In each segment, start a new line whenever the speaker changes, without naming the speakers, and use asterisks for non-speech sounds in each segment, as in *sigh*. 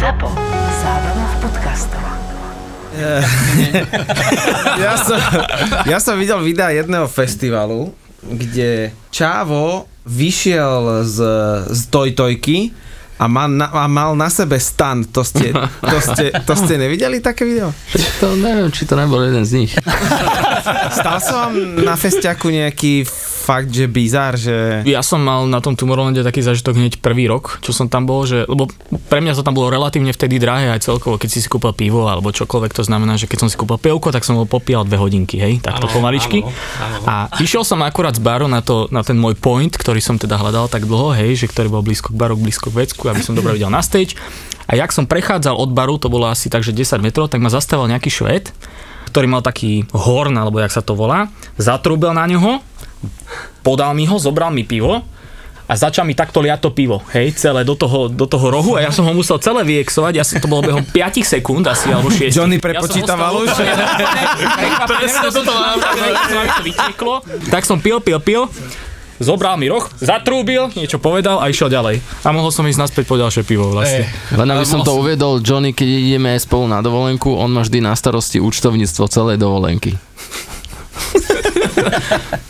ZAPO. Zábrná v podcastov. *laughs*
Ja som, ja som videl videa jedného festivalu, kde Čávo vyšiel z, z Tojtojky a mal, na, a mal na sebe stan. To ste, to, ste, to ste nevideli také video?
To neviem, či to nebol jeden z nich.
Stal vám na festiaku nejaký fakt, že bizár, že...
Ja som mal na tom Tomorrowlande taký zažitok hneď prvý rok, čo som tam bol, že, lebo pre mňa to tam bolo relatívne vtedy drahé aj celkovo, keď si si kúpil pivo alebo čokoľvek, to znamená, že keď som si kúpil pivko, tak som ho popíjal dve hodinky, hej, takto pomaličky. A išiel som akurát z baru na, to, na ten môj point, ktorý som teda hľadal tak dlho, hej, že ktorý bol blízko k baru, blízko k vecku, aby som dobre videl na stage. A jak som prechádzal od baru, to bolo asi takže 10 metrov, tak ma zastavil nejaký šved, ktorý mal taký horn, alebo jak sa to volá, zatrúbil na neho, podal mi ho, zobral mi pivo a začal mi takto liať to pivo, hej, celé do toho, do toho rohu a ja som ho musel celé vyexovať, ja som to bolo behom 5 sekúnd asi, alebo 6.
Johnny prepočítaval už? *laughs*
Tak som pil, pil, pil, zobral mi roh, zatrúbil, niečo povedal a išiel ďalej. A mohol som ísť naspäť po ďalšie pivo vlastne.
Len aby som to uviedol, Johnny, keď ideme aj spolu na dovolenku, on má vždy na starosti účtovníctvo celej dovolenky.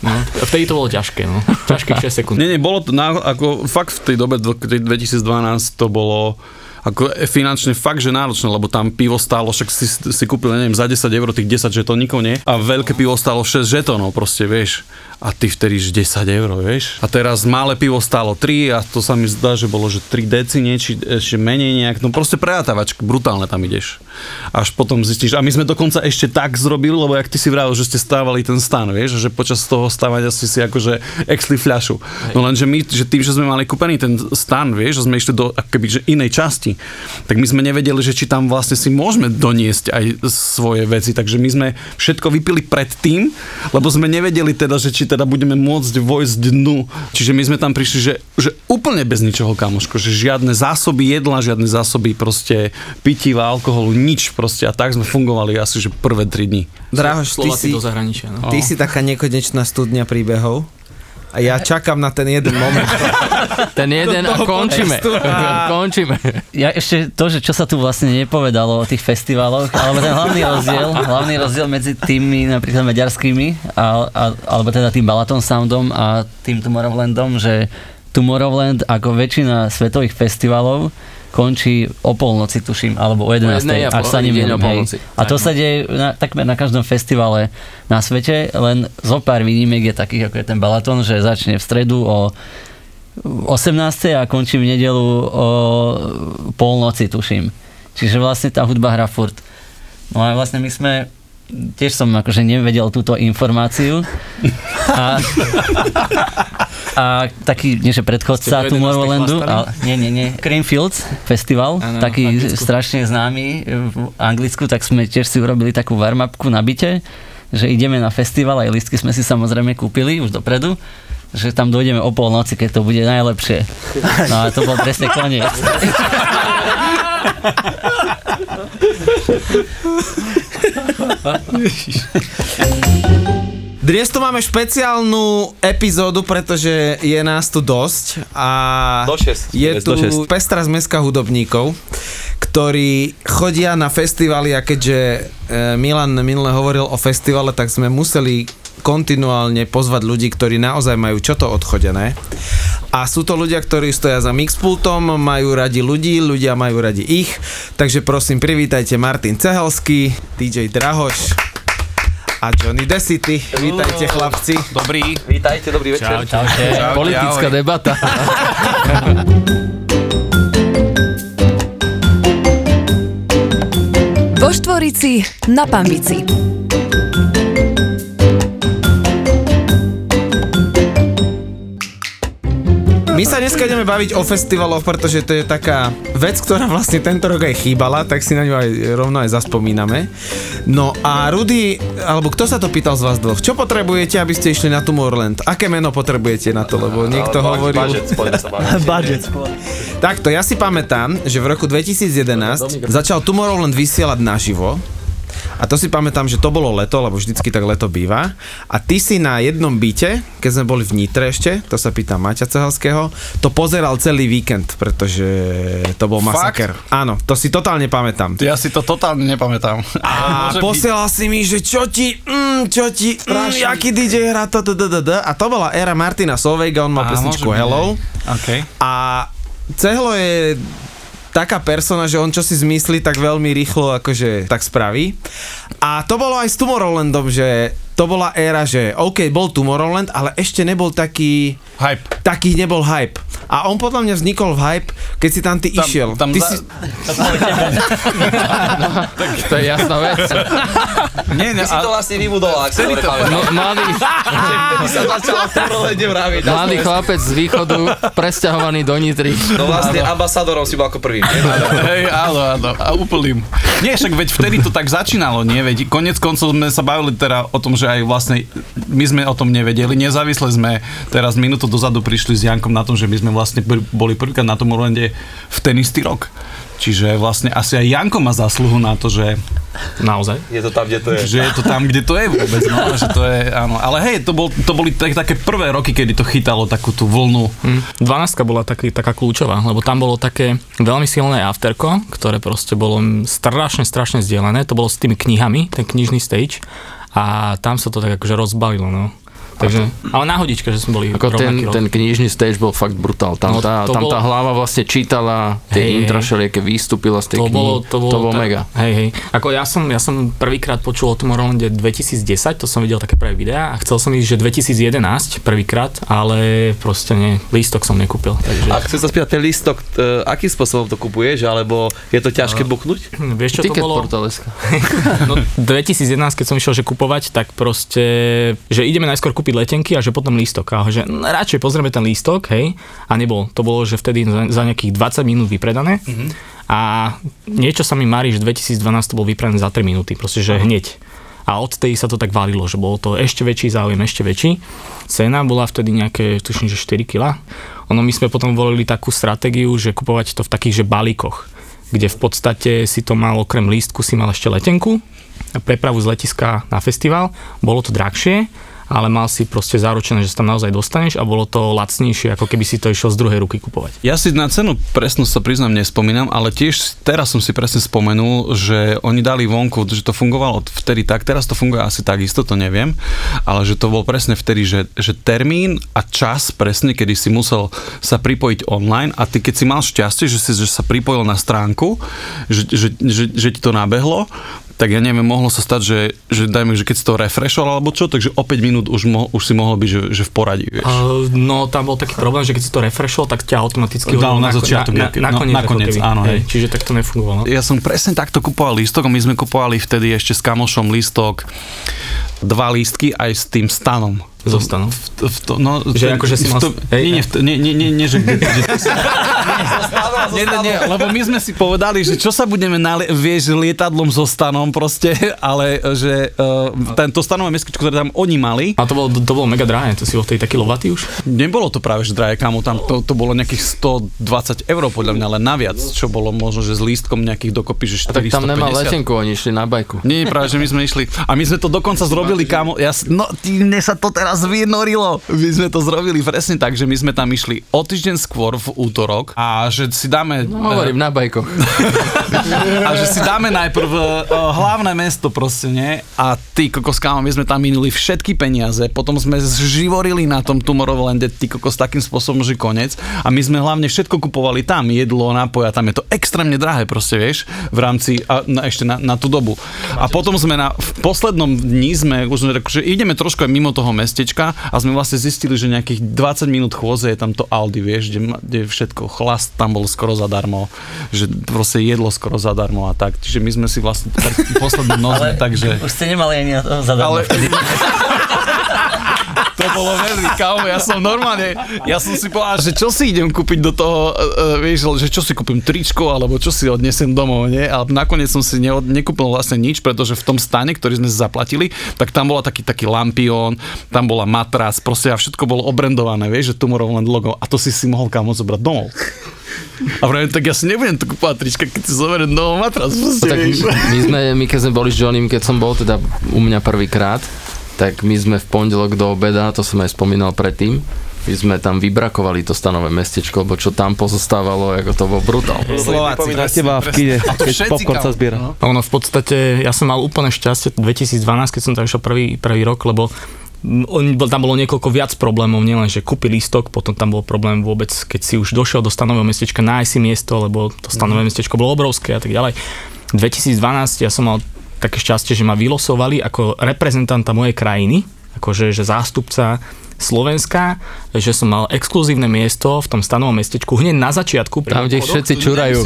No, vtedy to bolo ťažké, no. Ťažkých 6 sekúnd.
Nie, nie, bolo to na, ako fakt v tej dobe, dvo- tej 2012 to bolo ako finančne fakt, že náročné, lebo tam pivo stálo, však si, si kúpil, neviem, za 10 eur tých 10 žetónikov, nie? A veľké pivo stálo 6 žetónov, proste, vieš. A ty vtedy že 10 eur, vieš. A teraz malé pivo stálo 3 a to sa mi zdá, že bolo, že 3 deci, niečo ešte menej nejak, no proste prejatavač, brutálne tam ideš. Až potom zistíš, a my sme dokonca ešte tak zrobili, lebo jak ty si vravil, že ste stávali ten stan, vieš, že počas toho stávania si si akože exli fľašu. No lenže my, že tým, že sme mali kúpený ten stan, vieš, že sme išli do akoby, že inej časti, tak my sme nevedeli, že či tam vlastne si môžeme doniesť aj svoje veci, takže my sme všetko vypili predtým, lebo sme nevedeli teda, že či teda budeme môcť vojsť dnu. Čiže my sme tam prišli, že, že úplne bez ničoho, kamoško, že žiadne zásoby jedla, žiadne zásoby proste pitiva, alkoholu, nič proste a tak sme fungovali asi, že prvé tri dni.
Drahoš, ty si,
do zahraničia, no.
ty si taká nekonečná studňa príbehov. A ja čakám na ten jeden moment. *laughs*
Ten jeden a končíme.
A- *laughs*
končíme.
Ja ešte to, že čo sa tu vlastne nepovedalo o tých festivaloch, alebo ten hlavný rozdiel, hlavný rozdiel medzi tými napríklad maďarskými, a, a, alebo teda tým Balaton Soundom a tým Tomorrowlandom, že Tomorrowland ako väčšina svetových festivalov končí o polnoci, tuším, alebo o 11.
jednej a
ak sa
o
hej. A to sa deje na, takmer na každom festivale na svete, len zo pár výnimiek je takých, ako je ten Balaton, že začne v stredu o 18. a končí v nedelu o polnoci, tuším. Čiže vlastne tá hudba hrá furt. No a vlastne my sme tiež som akože nevedel túto informáciu. A, a taký, nie že predchodca
to 11.
Tomorrowlandu, ale nie, nie, nie, Creamfields festival,
Áno,
taký strašne známy v Anglicku, tak sme tiež si urobili takú warm-upku na byte, že ideme na festival, aj listky sme si samozrejme kúpili už dopredu, že tam dojdeme o polnoci, keď to bude najlepšie. No a to bol presne koniec. *laughs*
Dnes tu máme špeciálnu epizódu, pretože je nás tu dosť a
Do šesť.
je tu
do šesť.
pestrá zmeska hudobníkov, ktorí chodia na festivaly a keďže e, Milan minule hovoril o festivale, tak sme museli kontinuálne pozvať ľudí, ktorí naozaj majú čo to odchodené. A sú to ľudia, ktorí stoja za mixpultom, majú radi ľudí, ľudia majú radi ich. Takže prosím, privítajte Martin Cehelský, DJ Drahoš a Johnny Decity. Vítajte chlapci.
Dobrý.
Vítajte, dobrý večer.
Čaute.
Politická debata.
Vo Štvorici na Pambici.
My sa dneska ideme baviť o festivaloch, pretože to je taká vec, ktorá vlastne tento rok aj chýbala, tak si na ňu aj rovno aj zaspomíname. No a Rudy, alebo kto sa to pýtal z vás dvoch? Čo potrebujete, aby ste išli na Tomorrowland? Aké meno potrebujete na to? Lebo niekto hovoril...
Budget, sa baviť. *laughs*
Budget.
Takto, ja si pamätám, že v roku 2011 začal Tomorrowland vysielať naživo A to si pamätám, že to bolo leto, lebo vždycky tak leto býva. A ty si na jednom byte, keď sme boli v Nitre ešte, to sa pýtam Maťa Cehalského, to pozeral celý víkend, pretože to bol masaker. Áno, to si totálne pamätám.
Ja si to totálne nepamätám.
A *laughs* posielal si mi, že čo ti, mm, čo ti, mm, jaký DJ hrá to, to, to, to, to. A to bola éra Martina Solvejga, on má pesničku Hello.
OK.
A Cehlo je taká persona, že on čo si zmyslí, tak veľmi rýchlo akože tak spraví. A to bolo aj s Tomorrowlandom, že to bola éra, že OK, bol Tomorrowland, ale ešte nebol taký,
Hype.
taký nebol hype. A on podľa mňa vznikol v hype, keď si tam ty
Tam-
išiel.
tam
ty
za-
si, *laughs*
To je jasná vec.
Nie, nie,
Ty si to
a,
vlastne vybudol, ak sa pamätám.
No, mladý,
sa začala v vraviť.
mladý chlapec z východu, presťahovaný do Nitry.
No vlastne ambasádorom si bol ako prvý.
hej, áno, áno, a úplným. Nie, však veď vtedy to tak začínalo, nie? Veď konec koncov sme sa bavili teda o tom, že aj vlastne my sme o tom nevedeli. Nezávisle sme teraz minútu dozadu prišli s Jankom na tom, že my sme vlastne pr- boli prvýkrát na tom Orlande v ten istý rok. Čiže vlastne asi aj Janko má zásluhu na to, že,
Naozaj.
Je to tam, kde to je.
že je to tam, kde to je vôbec. No, že to je, áno. Ale hej, to, bol, to boli tak, také prvé roky, kedy to chytalo takú tú vlnu.
Hm. 12 bola taký, taká kľúčová, lebo tam bolo také veľmi silné afterko, ktoré proste bolo strašne, strašne zdieľané. To bolo s tými knihami, ten knižný stage. A tam sa to tak akože rozbalilo, no. Takže, ale na hodičke, že sme boli
Ako ten,
rok.
ten knižný stage bol fakt brutál. Tam,
No,
tá,
to
tam tá
bolo-
hlava vlastne čítala tie
Hej,
intra
hej.
všelijaké výstupila z tej
to
knihy.
bolo, to bolo,
to bolo
tak-
mega.
Hej, hej. Ako ja som, ja som prvýkrát počul o Tomorrowlande 2010, to som videl také prvé videá a chcel som ísť, že 2011 prvýkrát, ale proste nie, lístok som nekúpil. Takže,
A chcem sa spýtať, ten listok, e, akým spôsobom to kupuješ, alebo je to ťažké buknúť? *laughs*
Vieš čo to
Ticket
bolo?
portáleska. *laughs*
No, 2011, keď som išiel že kupovať, tak proste, že ideme najskôr kúpiť letenky a že potom lístok. A že no, radšej pozrieme ten lístok, hej. A nebol. To bolo, že vtedy za, za nejakých 20 minút vypredané. Mm-hmm. A niečo sa mi marí, že 2012 to bol vypredané za 3 minúty. Proste, že hneď. A odtedy sa to tak valilo, že bolo to ešte väčší záujem, ešte väčší. Cena bola vtedy nejaké, tuším, že 4 kg. Ono my sme potom volili takú stratégiu, že kupovať to v takých, že balíkoch kde v podstate si to mal okrem lístku si mal ešte letenku, prepravu z letiska na festival, bolo to drahšie, ale mal si proste zaručené, že sa tam naozaj dostaneš a bolo to lacnejšie, ako keby si to išiel z druhej ruky kupovať.
Ja si na cenu presnú sa priznám nespomínam, ale tiež teraz som si presne spomenul, že oni dali vonku, že to fungovalo vtedy tak, teraz to funguje asi takisto, to neviem, ale že to bol presne vtedy, že, že termín a čas presne, kedy si musel sa pripojiť online a ty keď si mal šťastie, že si že sa pripojil na stránku, že, že, že, že ti to nabehlo, tak ja neviem, mohlo sa stať, že, že dajme, že keď si to refreshoval alebo čo, takže o 5 minút už, mo, už si mohol byť, že, že v poradí, vieš.
Uh, no tam bol taký problém, že keď si to refreshol, tak ťa automaticky
Dal na
ko-
začiatok,
na, na,
no,
nakoniec, keby.
áno, hej.
Čiže tak to nefungovalo.
Ja som presne takto kupoval lístok a my sme kupovali vtedy ešte s kamošom lístok dva lístky aj s tým stanom.
Zostanom.
V, v to, no,
Že akože si mal-
to,
hej,
nie, nie, to, nie, nie, nie, nie, že, kde, že nie, nie, nie, lebo my sme si povedali, že čo sa budeme nali- vieš, lietadlom so stanom proste, *laughs* ale že uh, tento stanové mestečko, ktoré tam oni mali,
A to bolo, to bolo mega drahé, to si bol vtedy taký lovatý už?
nebolo to práve že drahé, kamo, tam to, to bolo nejakých 120 eur podľa mňa len naviac, čo bolo možno, že s lístkom nejakých dokopy, že 450.
Tak tam nemal letenku, oni išli na bajku.
Nie, práve, že my sme išli. A my sme to dokonca zrobili, kámo. Ja, no, ty, mne sa to teraz vynorilo. My sme to zrobili presne tak, že my sme tam išli o týždeň skôr v útorok a že si dáme...
No, hovorím, na bajkoch. *laughs*
a že si dáme najprv uh, hlavné mesto proste, nie? A ty kokos, kámo, my sme tam minuli všetky peniaze, potom sme zživorili na tom Tomorrowlande, ty kokos, takým spôsobom, že konec. A my sme hlavne všetko kupovali tam, jedlo, nápoja, tam je to extrémne drahé proste, vieš, v rámci, a, na, ešte na, na tú dobu. A potom sme na, v poslednom dni sme, už sme tak, že ideme trošku aj mimo toho mestečka a sme vlastne zistili, že nejakých 20 minút chôze je tam to Aldi, vieš, kde, kde všetko, chlast tam bol skoro zadarmo, že proste jedlo skoro zadarmo a tak. Čiže my sme si vlastne poslednú noc, takže...
Už ste nemali ani zadarmo
Ale-
vtedy. *laughs*
To bolo veľmi kámo, ja som normálne, ja som si povedal, že čo si idem kúpiť do toho, uh, vieš, že čo si kúpim tričko, alebo čo si odnesem domov, nie? Ale nakoniec som si neod, nekúpil vlastne nič, pretože v tom stane, ktorý sme zaplatili, tak tam bola taký, taký lampión, tam bola matras, proste a všetko bolo obrendované, vieš, že Tomorrowland logo a to si si mohol kámo zobrať domov. A pravím, tak ja si nebudem tu kúpovať trička, keď si zoberiem nový matras.
No,
Proste,
tak
vieš.
my, sme, my keď sme boli s Johnnym, keď som bol teda u mňa prvýkrát, tak my sme v pondelok do obeda, to som aj spomínal predtým, my sme tam vybrakovali to stanové mestečko, lebo čo tam pozostávalo, ako to bol brutál.
Slováci.
Pripomína teba v kine, keď popcorn sa zbiera.
Ono v podstate, ja som mal úplne šťastie 2012, keď som tam išiel prvý, prvý rok, lebo on, tam bolo niekoľko viac problémov, nielen, že kúpi lístok, potom tam bol problém vôbec, keď si už došiel do stanového mestečka, nájsť si miesto, lebo to stanové mestečko bolo obrovské a tak ďalej. 2012 ja som mal také šťastie, že ma vylosovali ako reprezentanta mojej krajiny, akože že zástupca Slovenska, že som mal exkluzívne miesto v tom stanovom mestečku hneď na začiatku.
Tam, kde všetci čurajú. *laughs*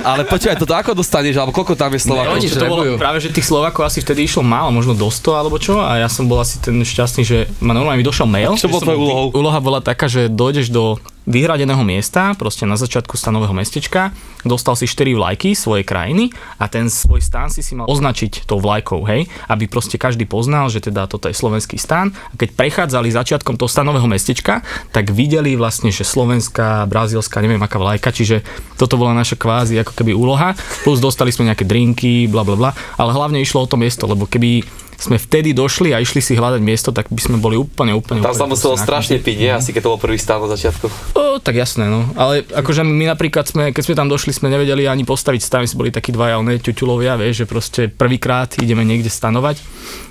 Ale počúvaj, toto ako dostaneš, alebo koľko tam je Slovákov?
oni
to bolo práve, že tých Slovákov asi vtedy išlo málo, možno do 100 alebo čo a ja som bol asi ten šťastný, že ma normálne mi došiel mail.
Čo tvojou
bol-
úlohou?
Úloha bola taká, že dojdeš do vyhradeného miesta, proste na začiatku stanového mestečka, dostal si 4 vlajky svojej krajiny a ten svoj stán si si mal označiť tou vlajkou, hej, aby proste každý poznal, že teda toto je slovenský stán. A keď prechádzali začiatkom toho stanového mestečka, tak videli vlastne, že slovenská, brazílska, neviem aká vlajka, čiže toto bola naša kvázi ako keby úloha, plus dostali sme nejaké drinky, bla bla bla, ale hlavne išlo o to miesto, lebo keby sme vtedy došli a išli si hľadať miesto, tak by sme boli úplne, úplne...
Tam sa muselo strašne piť, nie? Asi keď to bol prvý stán na začiatku.
O, tak jasné, no. Ale akože my napríklad sme, keď sme tam došli, sme nevedeli ani postaviť stan, my sme boli takí dvaja oné ťuťulovia, vieš, že proste prvýkrát ideme niekde stanovať.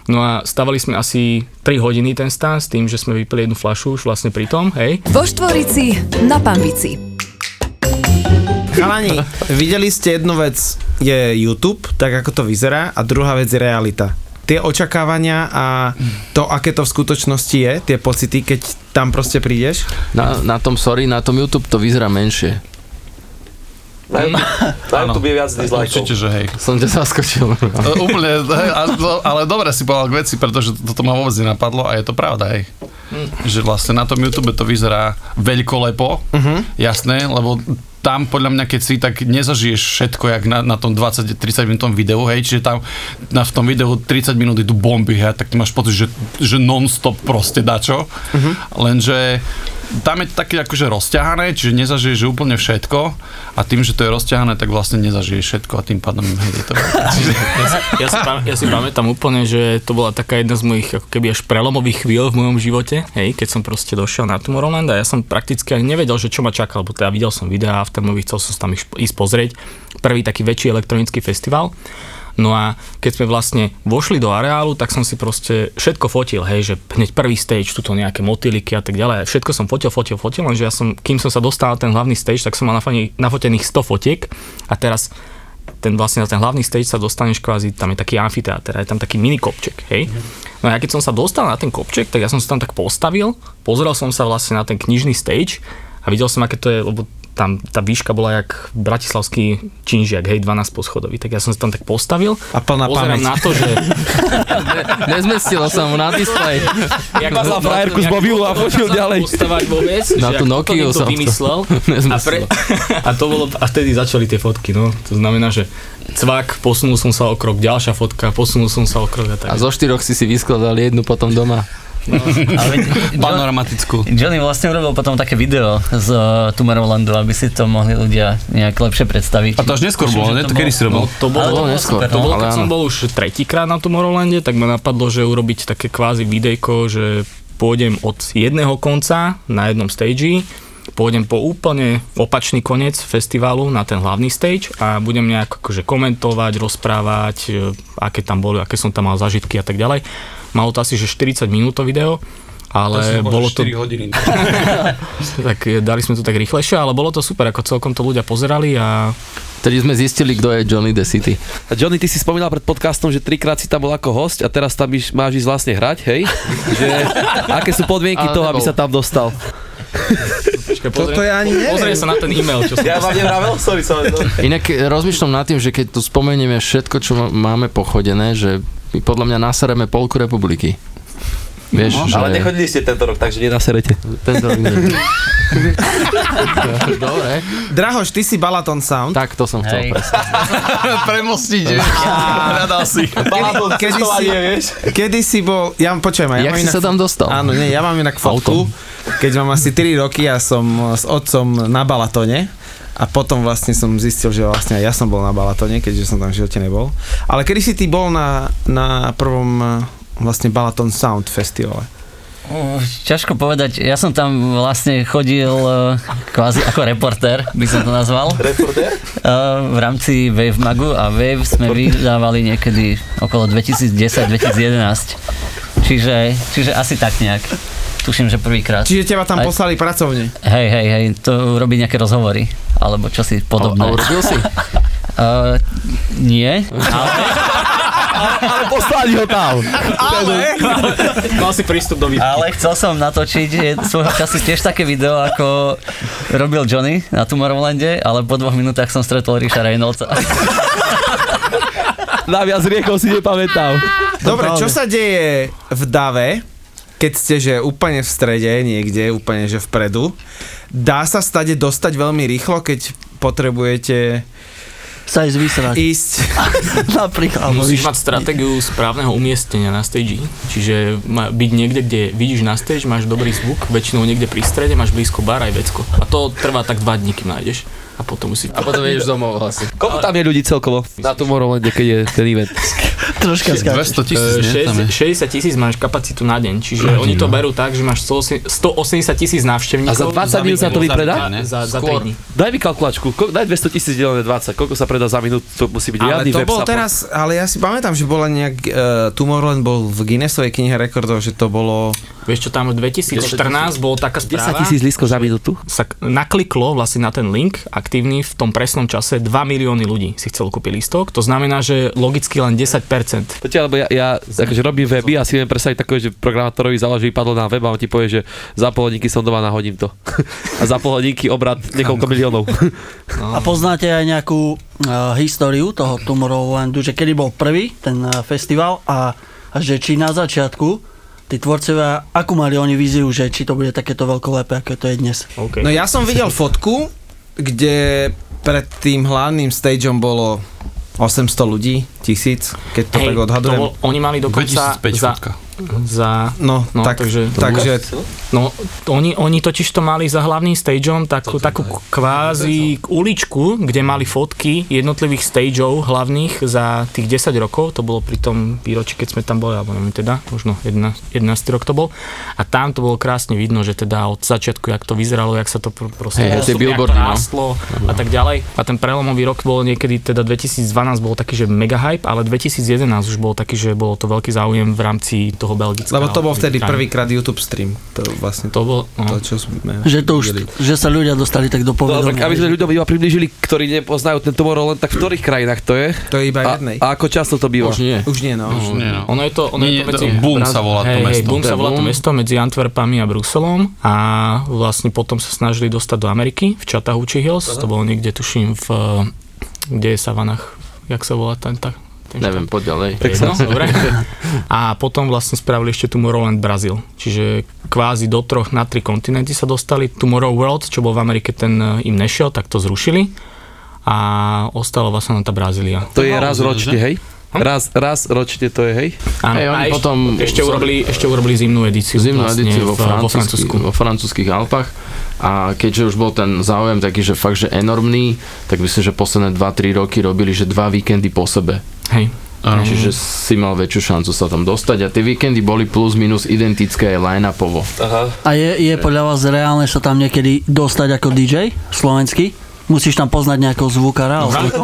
No a stavali sme asi 3 hodiny ten stan s tým, že sme vypili jednu flašu už vlastne pri tom, hej.
Vo Štvorici na Pambici.
Chalani, videli ste jednu vec, je YouTube, tak ako to vyzerá, a druhá vec je realita. Tie očakávania a to, aké to v skutočnosti je, tie pocity, keď tam proste prídeš.
Na, na tom, sorry, na tom YouTube to vyzerá menšie.
Na, na YouTube je viac dislikeov.
Určite, že hej.
Som ťa zaskočil. *laughs*
E, Úplne, hej, ale dobre si povedal k veci, pretože toto ma vôbec nenapadlo a je to pravda, hej. Že vlastne na tom YouTube to vyzerá veľkolepo, jasné, lebo tam podľa mňa, keď si tak nezažiješ všetko, jak na, na tom 20-30 minútom videu, hej, čiže tam na, v tom videu 30 minút idú bomby, hej, tak ty máš pocit, že, že non-stop proste dačo, lenže tam je to také akože rozťahané, čiže nezažiješ úplne všetko a tým, že to je rozťahané, tak vlastne nezažiješ všetko a tým pádom hej, je to *laughs*
Ja si, ja, si, pam- ja si pamätám úplne, že to bola taká jedna z mojich ako keby až prelomových chvíľ v mojom živote, hej, keď som proste došiel na Tomorrowland a ja som prakticky ani nevedel, že čo ma čaká, lebo teda videl som videá, v tom chcel som tam ísť pozrieť, prvý taký väčší elektronický festival. No a keď sme vlastne vošli do areálu, tak som si proste všetko fotil, hej, že hneď prvý stage, tuto nejaké motýliky a tak ďalej. Všetko som fotil, fotil, fotil, lenže ja som, kým som sa dostal na ten hlavný stage, tak som mal nafotených 100 fotiek a teraz ten vlastne na ten hlavný stage sa dostaneš kvázi, tam je taký amfiteáter, je tam taký mini kopček, hej. No a ja keď som sa dostal na ten kopček, tak ja som sa tam tak postavil, pozrel som sa vlastne na ten knižný stage a videl som, aké to je, lebo tam tá výška bola jak bratislavský činžiak, hej, 12 poschodový, tak ja som sa tam tak postavil.
A plná pamäť.
na to, že...
Nezmestilo sa mu na displej.
jak
Ukázal frajerku z mobilu a fotil ďalej.
Postavať vôbec,
Na tú
ako to vymyslel. *laughs* A,
nezmestilo.
a, to bolo, a vtedy začali tie fotky, no. To znamená, že cvak, posunul som sa o krok, ďalšia fotka, posunul som sa o krok a tak.
A zo štyroch si si vyskladal jednu potom doma.
Ale veď, John,
panoramatickú.
Johnny vlastne urobil potom také video z uh, Tomorrowlandu, aby si to mohli ľudia nejak lepšie predstaviť.
A to až neskôr bolo, ne? To kedy si robil?
No, to bolo,
Ale
bolo
bolo
neskôr.
super,
To
no.
bolo,
Ale
keď som bol už tretíkrát na Tomorrowlande, tak ma napadlo, že urobiť také kvázi videjko, že pôjdem od jedného konca na jednom stage, pôjdem po úplne opačný koniec festivalu na ten hlavný stage a budem nejak akože komentovať, rozprávať, e, aké tam boli, aké som tam mal zažitky a tak ďalej. Malo to asi že 40 minút to video, ale bolo to...
hodiny. *laughs* *laughs*
tak e, dali sme to tak rýchlejšie, ale bolo to super, ako celkom to ľudia pozerali a
Tedy sme zistili, kto je Johnny the City.
A Johnny, ty si spomínal pred podcastom, že trikrát si tam bol ako host a teraz tam iš, máš ísť vlastne hrať, hej? *laughs* Že, aké sú podmienky
Ale
toho,
nebol.
aby sa tam dostal?
Počkaj,
Toto ja ani neviem.
Pozrie sa na ten e-mail, čo som
Ja vám nevravel? Sorry, sorry.
Inak e, rozmýšľam nad tým, že keď tu spomenieme všetko, čo má- máme pochodené, že my podľa mňa nasereme polku republiky. Vieš, že...
Ale nechodili ste tento rok, takže nenaserete.
Tento rok nie. *laughs* Dobre.
Drahoš, ty si Balaton Sound.
Tak to som chcel. *laughs*
Premostiť, že? Hľadal si.
Kedy, kedy, si, kedy si bol, ja počujem, ja
Jak
mám
si
inak,
sa tam dostal?
Áno, nie, ja mám inak fotku, keď mám asi 3 roky a som s otcom na Balatone a potom vlastne som zistil, že vlastne aj ja som bol na Balatone, keďže som tam v živote nebol. Ale kedy si ty bol na, na prvom eh, vlastne Balaton Sound festivale?
Ťažko povedať, ja som tam vlastne chodil uh, kvázi ako reportér, by som to nazval.
Reportér?
Uh, v rámci Wave Magu a Wave sme vydávali niekedy okolo 2010-2011. Čiže, čiže asi tak nejak. Tuším, že prvýkrát.
Čiže teba tam
Aj-
poslali pracovne.
Hej, hej, hej, to robí nejaké rozhovory, alebo čosi
A
podobné.
urobil si?
Uh, *laughs* nie, ale *laughs*
Ale poslali ho tam.
Mal si prístup do výzvy.
Ale chcel som natočiť svojho času tiež také video, ako robil Johnny na Tomorrowlande, ale po dvoch minútach som stretol Ríša Reynoldsa.
Naviac riekov si nepamätám.
Dobre, čo sa deje v Dave, keď ste že úplne v strede, niekde, úplne že vpredu? Dá sa stade dostať veľmi rýchlo, keď potrebujete
Sa ísť vysrať.
ísť *laughs*
Napríklad.
Musíš mať stratégiu správneho umiestnenia na stage, čiže byť niekde, kde vidíš na stage, máš dobrý zvuk, väčšinou niekde pri strede, máš blízko bar aj vecko. A to trvá tak dva dní, kým nájdeš. A potom musíš...
A potom ideš domov asi.
Koľko tam je ľudí celkovo na Tomorrowlande, keď je ten event?
Troška skáčeš.
200 tisíc,
E,
nie? Tam je.
60 tisíc máš kapacitu na deň, čiže oni to berú tak, že máš 180 tisíc
A
návštevníkov.
za 20 minút sa to vypredá?
Za, za
Skôr.
3 dní.
Daj mi kalkulačku, ko- daj 200 tisíc delené 20, koľko sa predá za minútu, to musí byť
Ale
riadny
to
web
bol teraz, ale ja si pamätám, že bola nejak, uh, Tomorrowland bol v Guinnessovej knihe rekordov, že to bolo,
Vieš čo, tam v 2014 bolo taká
10
správa,
tisíc lístkov za minútu?
sa nakliklo vlastne na ten link aktívny v tom presnom čase 2 milióny ľudí si chcelo kúpiť lístok, to znamená, že logicky len 10%.
Počkaj, lebo ja, ja akože robím weby a si viem predstaviť takové, že programátorovi založí padlo na web a on ti povie, že za pol hodinky som doma, nahodím to. *laughs* a za pol hodinky obrad niekoľko miliónov.
A poznáte aj nejakú uh, históriu toho Tomorrowlandu, že kedy bol prvý ten uh, festival a, a že či na začiatku tí tvorcovia, akú mali oni víziu, že či to bude takéto veľkolepé, ako to je dnes.
Okay.
no ja som videl fotku, kde pred tým hlavným stageom bolo 800 ľudí, tisíc, keď to tak
to
odhadujem.
bol, oni mali dokonca
2005
za,
fotka.
Za
No,
No,
tak,
takže-
takže
No, to oni, oni totiž to mali za hlavným stageom takú, takú kvázi uličku, kde mali fotky jednotlivých stageov hlavných za tých 10 rokov, to bolo pri tom výročí, keď sme tam boli, alebo neviem teda, možno 11, 11 rok to bol. A tam to bolo krásne vidno, že teda od začiatku, jak to vyzeralo, jak sa to pr- proste postupne, jak to
billboardy, no.
rástlo a tak ďalej. A ten prelomový rok bol niekedy, teda 2012 bol taký, že mega hype, ale 2011 už bol taký, že bolo to veľký záujem v rámci toho Belgická.
lebo to bol vtedy prvýkrát YouTube stream. To vlastne to,
To bol,
to
no.
čo sme
Že to už,
videli.
že sa ľudia dostali tak do
Dobre,
povedomia.
aby sme ľuďom iba približili, ktorí nepoznajú ten Tomorrowland, tak v ktorých krajinách to je?
To je iba
A,
jednej.
a ako často to býva?
Už nie.
Už nie, no.
Už nie, no.
Ono je to, ono
Nie,
je to medzi...
Boom sa volá to
hej,
mesto.
Hej, Boom sa volá to mesto medzi Antwerpami a Bruselom a vlastne potom sa snažili dostať do Ameriky v Chattahoochee Hills, to bolo niekde tuším v... Kde je Savanach? Jak sa volá ten, tá,
Neviem, poď ďalej.
tak no, dobre. A potom vlastne spravili ešte Tomorrowland Brazil. Čiže kvázi do troch na tri kontinenty sa dostali. Tomorrow World, čo bol v Amerike, ten eh, im nešiel, tak to zrušili. A ostala vlastne len tá Brazília.
To je raz ročne, hej? Raz, raz ročne to je, hej?
Áno,
Hej, oni
a ešte,
potom-
ešte, urobili, ešte urobili zimnú edíciu.
Zimnú
vlastne
edíciu vo,
Francúzsku.
vo francúzských Alpách a keďže už bol ten záujem taký, že fakt, že enormný, tak myslím, že posledné 2-3 roky robili, že dva víkendy po sebe.
Hej.
Áno.
Čiže si mal väčšiu šancu sa tam dostať a tie víkendy boli plus minus identické aj line-upovo.
Aha.
A je, je podľa vás reálne sa tam niekedy dostať ako DJ slovenský? Musíš tam poznať nejakého zvukára?
No,
alebo-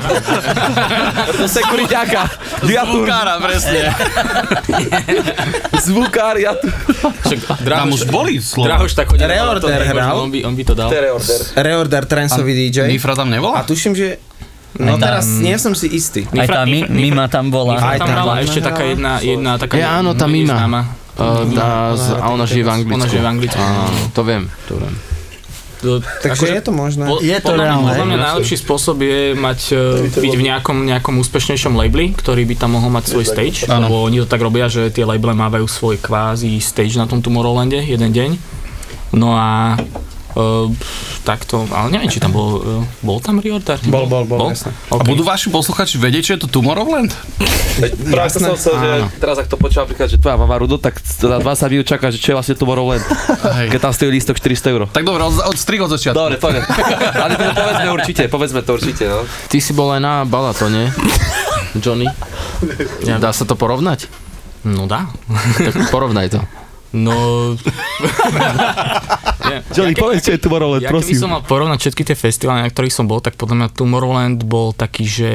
*laughs*
To sekuriťáka.
Zvukára, presne. *laughs*
zvukár, ja tu.
Tam už boli slova.
Drahoš tak chodil.
Reorder
to,
hral.
On by, on by to dal.
Reorder.
Reorder Transový DJ.
Nifra tam
A
nebola?
tuším, že... No
Aj tam-
teraz nie som si istý.
Aj tá mi, Mima tam bola.
Nifra
Aj
tam
bola.
ešte taká jedna, jedna taká
Ja, áno, tá Mima.
známa.
Uh, tá, z- a ona žije v Anglicku.
Ona žije v Anglicku.
Áno, to viem, to viem.
To-
Takže je to možné.
Po-
Je to reálne,
Podľa mňa najlepší spôsob je mať, e, byť v nejakom, nejakom úspešnejšom labeli, ktorý by tam mohol mať svoj stage, lebo oni to tak robia, že tie labele mávajú svoj kvázi stage na tom Tomorrowlande jeden deň. No a Uh, takto, ale neviem, či tam bol, uh, bol tam reorder?
Bol, bol, bol, jasné.
A
Okay.
budú vaši posluchači vedieť, čo je to Tomorrowland?
Práve to som chcel, že teraz ak to počúva napríklad, že tvoja mama Rudo, tak za 20 minút čaká, že čo je vlastne Tomorrowland. Keď tam stojí lístok 400 eur.
Tak dobre, od, od strih od začiatku.
Dobre, poďme. Ale to povedzme určite, povedzme to určite, no.
Ty si bol aj na Balatone, Johnny. *laughs* Dá sa to porovnať?
No dá.
Tak porovnaj to.
No... *laughs* Nie,
Johnny,
ja
povedz, čo je Tomorrowland,
ja keby som mal porovnať všetky tie festivály, na ktorých som bol, tak podľa mňa Tomorrowland bol taký, že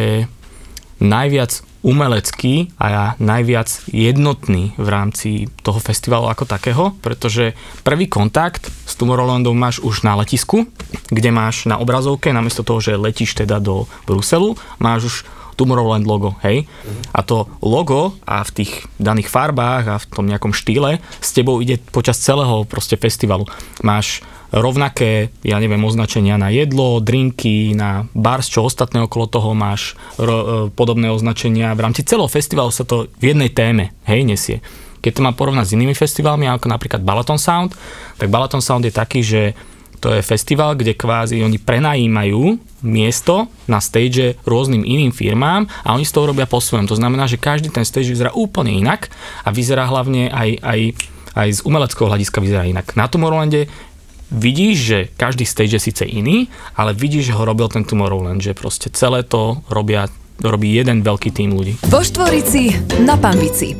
najviac umelecký a najviac jednotný v rámci toho festivalu ako takého, pretože prvý kontakt s Tomorrowlandom máš už na letisku, kde máš na obrazovke, namiesto toho, že letíš teda do Bruselu, máš už Tomorrowland logo, hej? A to logo a v tých daných farbách a v tom nejakom štýle s tebou ide počas celého proste festivalu. Máš rovnaké, ja neviem, označenia na jedlo, drinky, na bars, čo ostatné okolo toho máš ro, e, podobné označenia. V rámci celého festivalu sa to v jednej téme, hej, nesie. Keď to mám porovnať s inými festivalmi, ako napríklad Balaton Sound, tak Balaton Sound je taký, že to je festival, kde kvázi oni prenajímajú miesto na stage rôznym iným firmám a oni z toho robia po svojom. To znamená, že každý ten stage vyzerá úplne inak a vyzerá hlavne aj, aj, aj z umeleckého hľadiska vyzerá inak. Na Tomorrowlande vidíš, že každý stage je síce iný, ale vidíš, že ho robil ten Tomorrowland, že proste celé to robia, robí jeden veľký tým ľudí.
Vo Štvorici na Pambici.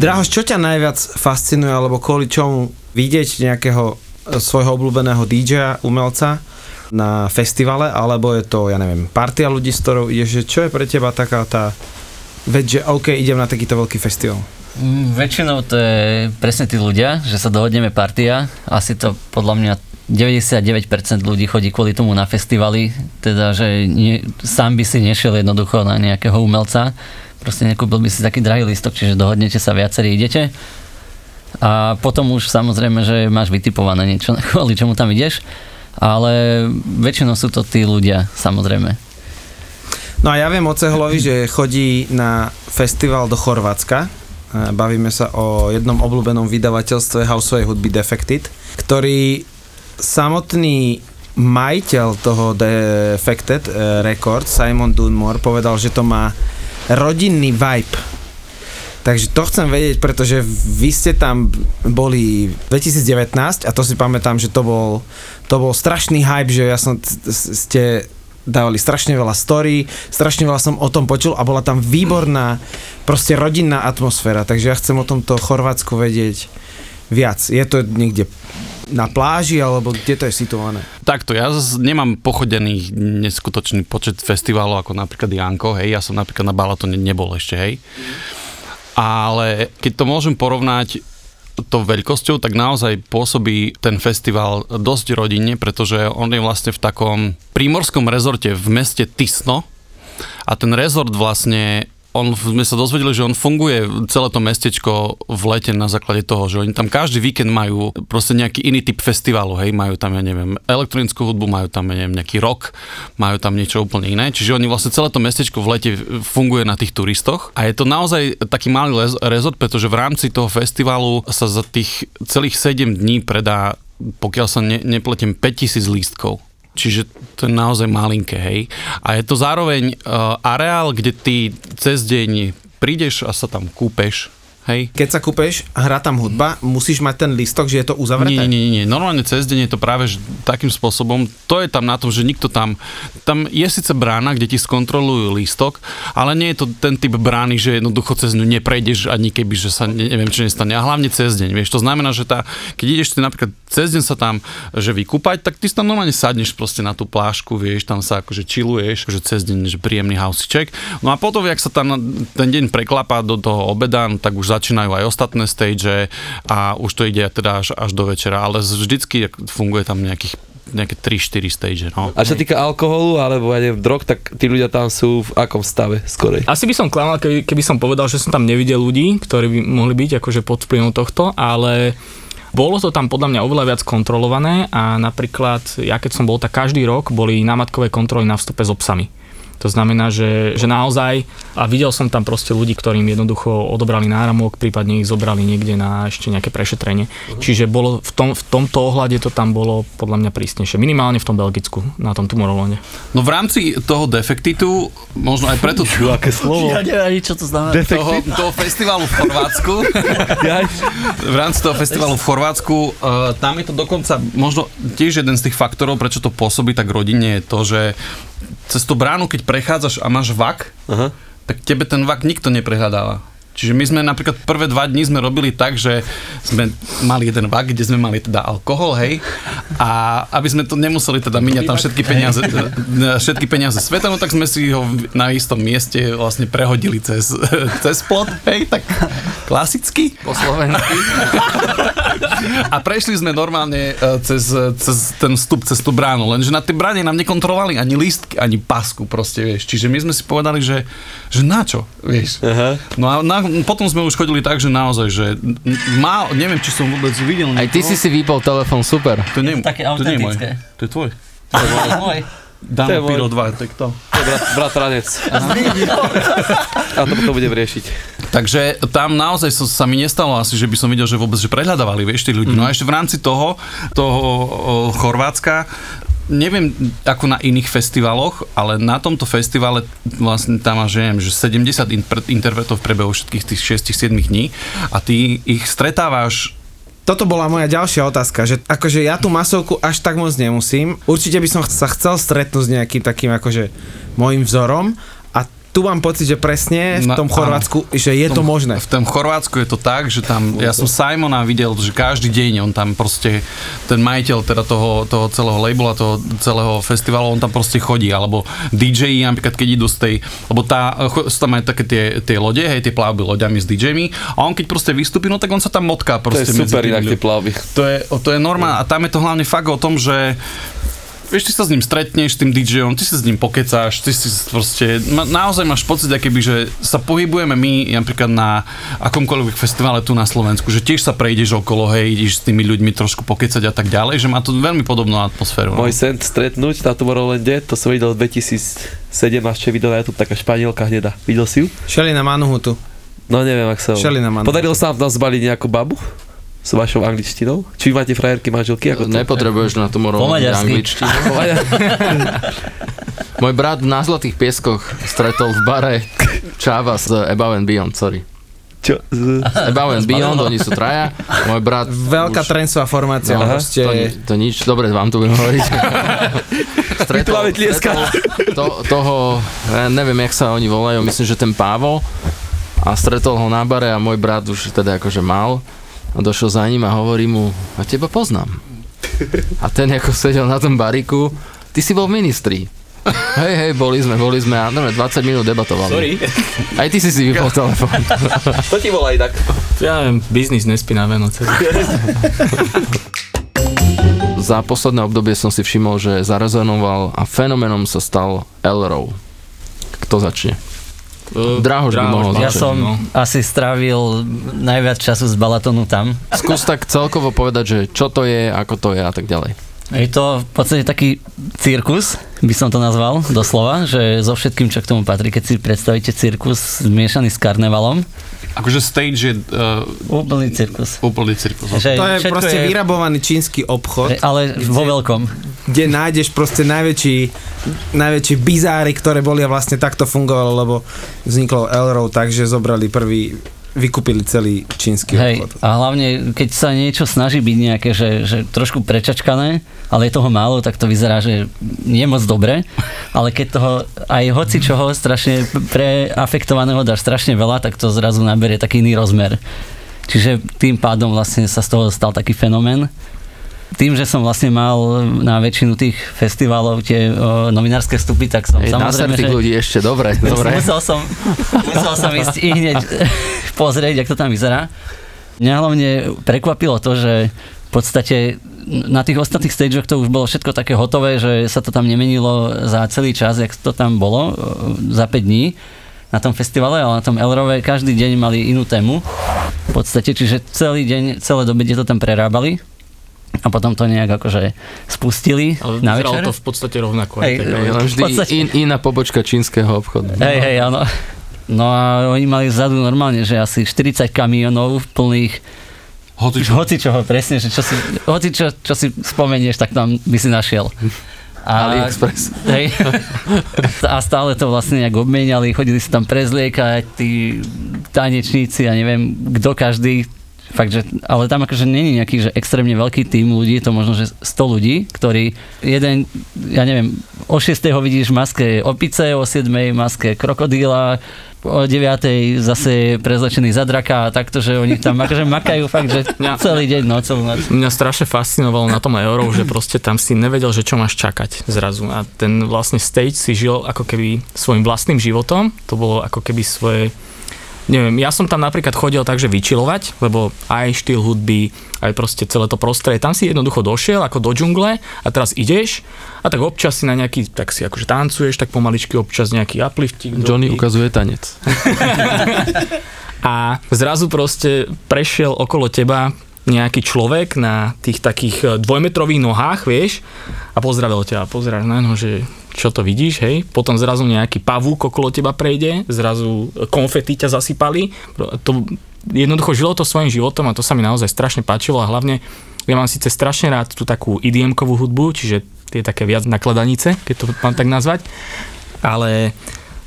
Drahoš, čo ťa najviac fascinuje, alebo kvôli čomu vidieť nejakého svojho obľúbeného DJ-a, umelca na festivale, alebo je to, ja neviem, partia ľudí, s ktorou ideš, že čo je pre teba taká tá vec, že OK, idem na takýto veľký festival.
Mm, Väčšinou to je presne tí ľudia, že sa dohodneme partia. Asi to podľa mňa 99% ľudí chodí kvôli tomu na festivaly, teda že nie, sám by si nešiel jednoducho na nejakého umelca, proste nekúpil by si taký drahý listok, čiže dohodnete sa viacerí, idete. A potom už samozrejme, že máš vytipované niečo, *laughs* kvôli čomu tam ideš, ale väčšinou sú to tí ľudia, samozrejme.
No a ja viem o Cehlovi, že chodí na festival do Chorvátska. Bavíme sa o jednom obľúbenom vydavateľstve houseovej hudby Defected, ktorý samotný majiteľ toho Defected eh, Record, Simon Dunmore, povedal, že to má rodinný vibe. Takže to chcem vedieť, pretože vy ste tam boli 2019 a to si pamätám, že to bol, to bol strašný hype, že ja som, ste dávali strašne veľa story, strašne veľa som o tom počul a bola tam výborná proste rodinná atmosféra, takže ja chcem o tomto Chorvátsku vedieť viac. Je to niekde na pláži, alebo kde to je situované?
Takto, ja nemám pochodený neskutočný počet festivalov, ako napríklad Janko, hej, ja som napríklad na Balatone nebol ešte, hej. Ale keď to môžem porovnať to veľkosťou, tak naozaj pôsobí ten festival dosť rodinne, pretože on je vlastne v takom prímorskom rezorte v meste Tisno a ten rezort vlastne on, sme sa dozvedeli, že on funguje celé to mestečko v lete na základe toho, že oni tam každý víkend majú proste nejaký iný typ festivalu, hej, majú tam, ja neviem, elektronickú hudbu, majú tam, ja neviem, nejaký rock, majú tam niečo úplne iné, čiže oni vlastne celé to mestečko v lete funguje na tých turistoch. A je to naozaj taký malý rezort, pretože v rámci toho festivalu sa za tých celých 7 dní predá, pokiaľ sa ne, nepletím, 5000 lístkov. Čiže to je naozaj malinké, hej. A je to zároveň uh, areál, kde ty cez deň prídeš a sa tam kúpeš, hej.
Keď sa kúpeš hrá tam hudba, musíš mať ten listok, že je to uzavreté?
Nie, nie, nie. Normálne cez deň je to práve že takým spôsobom. To je tam na tom, že nikto tam... Tam je síce brána, kde ti skontrolujú lístok, ale nie je to ten typ brány, že jednoducho cez ňu neprejdeš ani keby, že sa ne- neviem, čo nestane. A hlavne cez deň, vieš. To znamená, že tá, keď ideš ty napríklad cez deň sa tam že vykúpať, tak ty si tam normálne sadneš proste na tú plášku, vieš, tam sa akože chilluješ, že cez deň, že príjemný houseček. No a potom, jak sa tam ten deň preklapá do toho obeda, no tak už začínajú aj ostatné stage a už to ide teda až, až do večera, ale vždycky funguje tam nejakých nejaké 3-4 stage, no.
A čo sa týka alkoholu alebo ja neviem, drog, tak tí ľudia tam sú v akom stave skorej?
Asi by som klamal, keby, keby som povedal, že som tam nevidel ľudí, ktorí by mohli byť akože pod vplyvom tohto, ale Bolo to tam podľa mňa oveľa viac kontrolované a napríklad ja keď som bol, tak každý rok boli námatkové kontroly na vstupe s obsami. To znamená, že, že naozaj, a videl som tam proste ľudí, ktorým jednoducho odobrali náramok, prípadne ich zobrali niekde na ešte nejaké prešetrenie. Uh-huh. Čiže bolo v, tom, v tomto ohľade to tam bolo podľa mňa prísnejšie. Minimálne v tom Belgicku, na tom Tomorrowlande.
No v rámci toho defektitu, možno aj preto...
Aké slovo?
Ja neviem, čo to znamená.
toho, toho festivalu v Chorvátsku. *laughs* v rámci toho festivalu v Chorvátsku, uh, tam je to dokonca možno tiež jeden z tých faktorov, prečo to pôsobí tak rodine, je to, že cez tú bránu, keď prechádzaš a máš vak,
Aha.
tak tebe ten vak nikto neprehľadáva. Čiže my sme napríklad prvé dva dní sme robili tak, že sme mali jeden vak, kde sme mali teda alkohol, hej, a aby sme to nemuseli teda míňať tam všetky peniaze, všetky peniaze sveta, no tak sme si ho na istom mieste vlastne prehodili cez, cez plot, hej, tak klasicky.
Po slovensky.
A prešli sme normálne e, cez, cez ten vstup, cez tú bránu, lenže na tej bráne nám nekontrolovali ani lístky, ani pasku proste, vieš. Čiže my sme si povedali, že, že na čo, vieš.
Aha.
No a na, potom sme už chodili tak, že naozaj, že má, neviem, či som vôbec videl
Aj ty si si vypol telefón, super.
To nie,
Také
to nie je môj. To je tvoj.
To je môj.
Piro 2, tak to.
To je brat, bratranec. A to potom budem riešiť.
Takže tam naozaj sa, sa mi nestalo asi, že by som videl, že vôbec, že prehľadávali, vieš, tí ľudí. Mm. No a ešte v rámci toho, toho o, Chorvátska, neviem ako na iných festivaloch, ale na tomto festivale vlastne tam máš, neviem, že 70 inter- interpretov v priebehu všetkých tých 6-7 dní a ty ich stretávaš
Toto bola moja ďalšia otázka, že akože ja tú masovku až tak moc nemusím. Určite by som sa chcel stretnúť s nejakým takým akože môjim vzorom tu mám pocit, že presne v tom Chorvátsku, že je to
tom-
možné.
V tom Chorvátsku je to tak, že tam, ja som Simona videl, že každý deň on tam proste, ten majiteľ teda toho, toho celého labela, toho celého festivalu, on tam proste chodí, alebo DJ napríklad, keď idú z tej, lebo tá, sú tam aj také tie, tie lode, hej, tie plavby loďami s DJmi a on keď proste vystúpi, no tak on sa tam motká
To
proste
je super inak tie plavby.
To je, to je normálne a tam je to hlavne fakt o tom, že vieš, ty sa s ním stretneš, s tým DJom, ty sa s ním pokecáš, ty si proste, na, naozaj máš pocit, keby, že sa pohybujeme my napríklad na akomkoľvek festivale tu na Slovensku, že tiež sa prejdeš okolo, hej, ideš s tými ľuďmi trošku pokecať a tak ďalej, že má to veľmi podobnú atmosféru. no.
Môj sen stretnúť na Tomorrowlande, to som videl v 2007, až čo video na YouTube, taká španielka hneda. Videl si ju?
Šelina Manuhutu.
No neviem, ak sa...
Šelina Manuhutu.
Podarilo sa vám tam zbaliť nejakú babu? S vašou angličtinou? Či vy máte frajerky, manželky? Ako to?
Nepotrebuješ na Tomorrowlande
maďarsky.
angličtinu. *laughs* *laughs* Môj brat na Zlatých pieskoch stretol v bare Čáva z Above and Beyond, sorry.
Čo? Z...
Above and Beyond, oni sú traja. Môj brat...
Veľká
už-
trencová formácia,
Aha.
proste...
To, to nič, dobre, vám tu budem hovoriť. *laughs*
tlieskať.
stretol to, toho, ja neviem, jak sa oni volajú, myslím, že ten Pávo. A stretol ho na bare a môj brat už teda akože mal. A došiel za ním a hovorí mu, a teba poznám. A ten ako sedel na tom bariku, ty si bol v ministri. Hej, hej, boli sme, boli sme a neviem, 20 minút debatovali.
Sorry.
Aj ty si si vypol telefón. *laughs*
To ti volá inak.
Ja neviem, biznis nespí na Vianoce. *laughs*
Za posledné obdobie som si všimol, že zarezonoval a fenomenom sa stal Elrow. Kto začne? Drahoš by mohol
Ja som
no.
asi strávil najviac času z Balatonu tam.
Skús tak celkovo povedať, že čo to je, ako to je a tak ďalej.
Je to v podstate taký cirkus, by som to nazval, doslova, že so všetkým, čo k tomu patrí, keď si predstavíte cirkus zmiešaný s karnevalom,
Akože stage je uh,
úplný cirkus.
úplný cirkus.
Že
To je proste vyrabovaný čínsky obchod,
Ale vo veľkom.
kde nájdeš proste najväčší, najväčší bizáry, ktoré boli a vlastne takto fungovalo, lebo vzniklo Elrow tak, že zobrali prvý, vykúpili celý čínsky
Hej,
obchod.
a hlavne, keď sa niečo snaží byť nejaké, že, že trošku prečačkané, ale je toho málo, tak to vyzerá, že nie moc dobre, ale keď toho aj hoci čoho strašne preafektovaného dáš strašne veľa, tak to zrazu naberie taký iný rozmer. Čiže tým pádom vlastne sa z toho stal taký fenomén. Tým, že som vlastne mal na väčšinu tých festivalov tie o, novinárske vstupy, tak som
na
samozrejme, že...
ľudí ešte, dobre, *laughs* dobre.
Musel som, musel som ísť i hneď *laughs* pozrieť, jak to tam vyzerá. Mňa hlavne prekvapilo to, že v podstate na tých ostatných stageoch to už bolo všetko také hotové, že sa to tam nemenilo za celý čas, jak to tam bolo, za 5 dní na tom festivale, ale na tom Elrove každý deň mali inú tému. v podstate, čiže celý deň, celé dobe to tam prerábali a potom to nejak akože spustili
Ale
na večer.
to v podstate rovnako.
Hej,
tak, ale-
vždy
podstate-
in, iná pobočka čínskeho obchodu.
Hej, hej, áno. No a oni mali vzadu normálne, že asi 40 kamionov plných
Hoci čo.
hoci čoho, presne, že čo si, hoci čo, si spomenieš, tak tam by si našiel. A,
AliExpress.
Hej. A stále to vlastne nejak obmieniali, chodili si tam prezliekať, tí tanečníci a neviem, kto každý. Fakt, že, ale tam akože není nejaký že extrémne veľký tým ľudí, to možno, že 100 ľudí, ktorí jeden, ja neviem, o 6. ho vidíš v maske opice, o 7. v maske krokodíla, o 9. zase prezlečený za draka a takto, že oni tam akože makajú fakt, že *laughs* celý deň, no celú noc.
Mňa strašne fascinovalo na tom Euro, že proste tam si nevedel, že čo máš čakať zrazu. A ten vlastne stage si žil ako keby svojim vlastným životom. To bolo ako keby svoje neviem, ja som tam napríklad chodil takže vyčilovať, lebo aj štýl hudby, aj proste celé to prostredie, tam si jednoducho došiel ako do džungle a teraz ideš a tak občas si na nejaký, tak si akože tancuješ, tak pomaličky občas nejaký uplifting.
Johnny
dropy.
ukazuje tanec. *laughs*
a zrazu proste prešiel okolo teba nejaký človek na tých takých e, dvojmetrových nohách, vieš, a pozdravil ťa a pozeráš na ňo, že čo to vidíš, hej, potom zrazu nejaký pavúk okolo teba prejde, zrazu konfety ťa zasypali, to jednoducho žilo to svojim životom a to sa mi naozaj strašne páčilo a hlavne ja mám síce strašne rád tú takú IDM-kovú hudbu, čiže tie také viac nakladanice, keď to mám tak nazvať, ale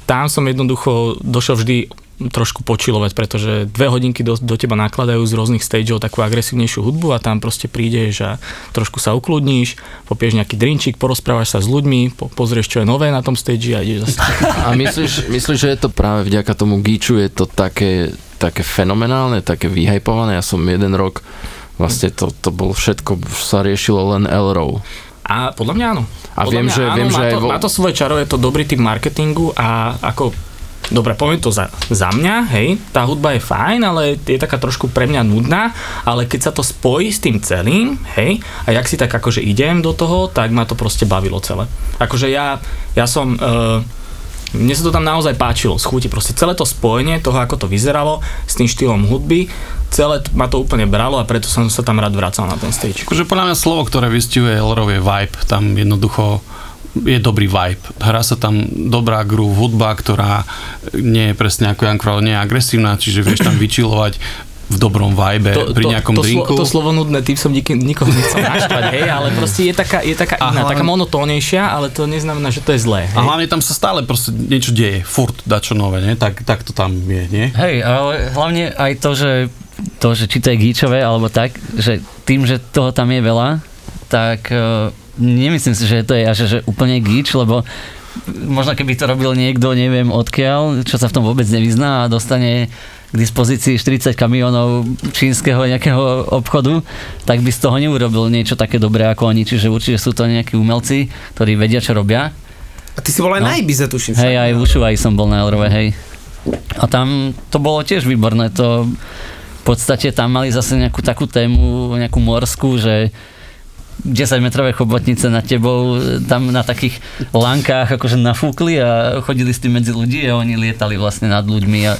tam som jednoducho došiel vždy trošku počilovať, pretože dve hodinky do, do teba nakladajú z rôznych stageov takú agresívnejšiu hudbu a tam proste prídeš a trošku sa ukludníš, popieš nejaký drinčík, porozprávaš sa s ľuďmi, po, pozrieš, čo je nové na tom stage a ideš zase.
A myslíš, myslíš, že je to práve vďaka tomu gíču, je to také, také fenomenálne, také vyhypované? Ja som jeden rok, vlastne to, to bolo všetko, sa riešilo len Elrow.
A podľa mňa áno.
A
podľa
viem,
mňa
že-
áno,
viem,
má
že aj
to,
vo-
má to svoje čaro, je to dobrý typ marketingu a ako Dobre, poviem to za, za mňa, hej, tá hudba je fajn, ale je taká trošku pre mňa nudná, ale keď sa to spojí s tým celým, hej, a jak si tak akože idem do toho, tak ma to proste bavilo celé. Akože ja, ja som, uh, mne sa to tam naozaj páčilo, schúti proste celé to spojenie toho, ako to vyzeralo s tým štýlom hudby, celé t- ma to úplne bralo a preto som sa tam rád vracal na ten stage.
Akože podľa mňa slovo, ktoré vystihuje Elrov je vibe. Tam jednoducho je dobrý vibe. Hrá sa tam dobrá groove, hudba, ktorá nie je presne ako Jan Kral, nie je agresívna, čiže vieš tam *clears throat* vyčilovať v dobrom vibe, pri nejakom
to,
drinku.
Slo, to slovo nudné, tým som nikým, nikoho nechcel *laughs* naštvať, hej, ale proste je taká, je taká iná,
hlavne-
taká monotónejšia, ale to neznamená, že to je zlé. Hej.
A hlavne tam sa stále proste niečo deje, furt dačo nové, nie? Tak, tak to tam je, nie?
Hej, ale hlavne aj to, že to, že či to je gíčové alebo tak, že tým, že toho tam je veľa, tak uh, nemyslím si, že to je až že úplne gíč, lebo možno keby to robil niekto, neviem odkiaľ, čo sa v tom vôbec nevyzná a dostane k dispozícii 40 kamionov čínskeho nejakého obchodu, tak by z toho neurobil niečo také dobré ako oni, čiže určite sú to nejakí umelci, ktorí vedia, čo robia
A ty si bol aj
No.
na Ibize, tuším.
Hej, aj v Ušuvaj som bol na Elrove, hej. A tam to bolo tiež výborné, to v podstate tam mali zase nejakú takú tému, nejakú morskú, že 10-metrové chobotnice nad tebou, tam na takých lankách akože nafúkli a chodili s tým medzi ľudí a oni lietali vlastne nad ľuďmi a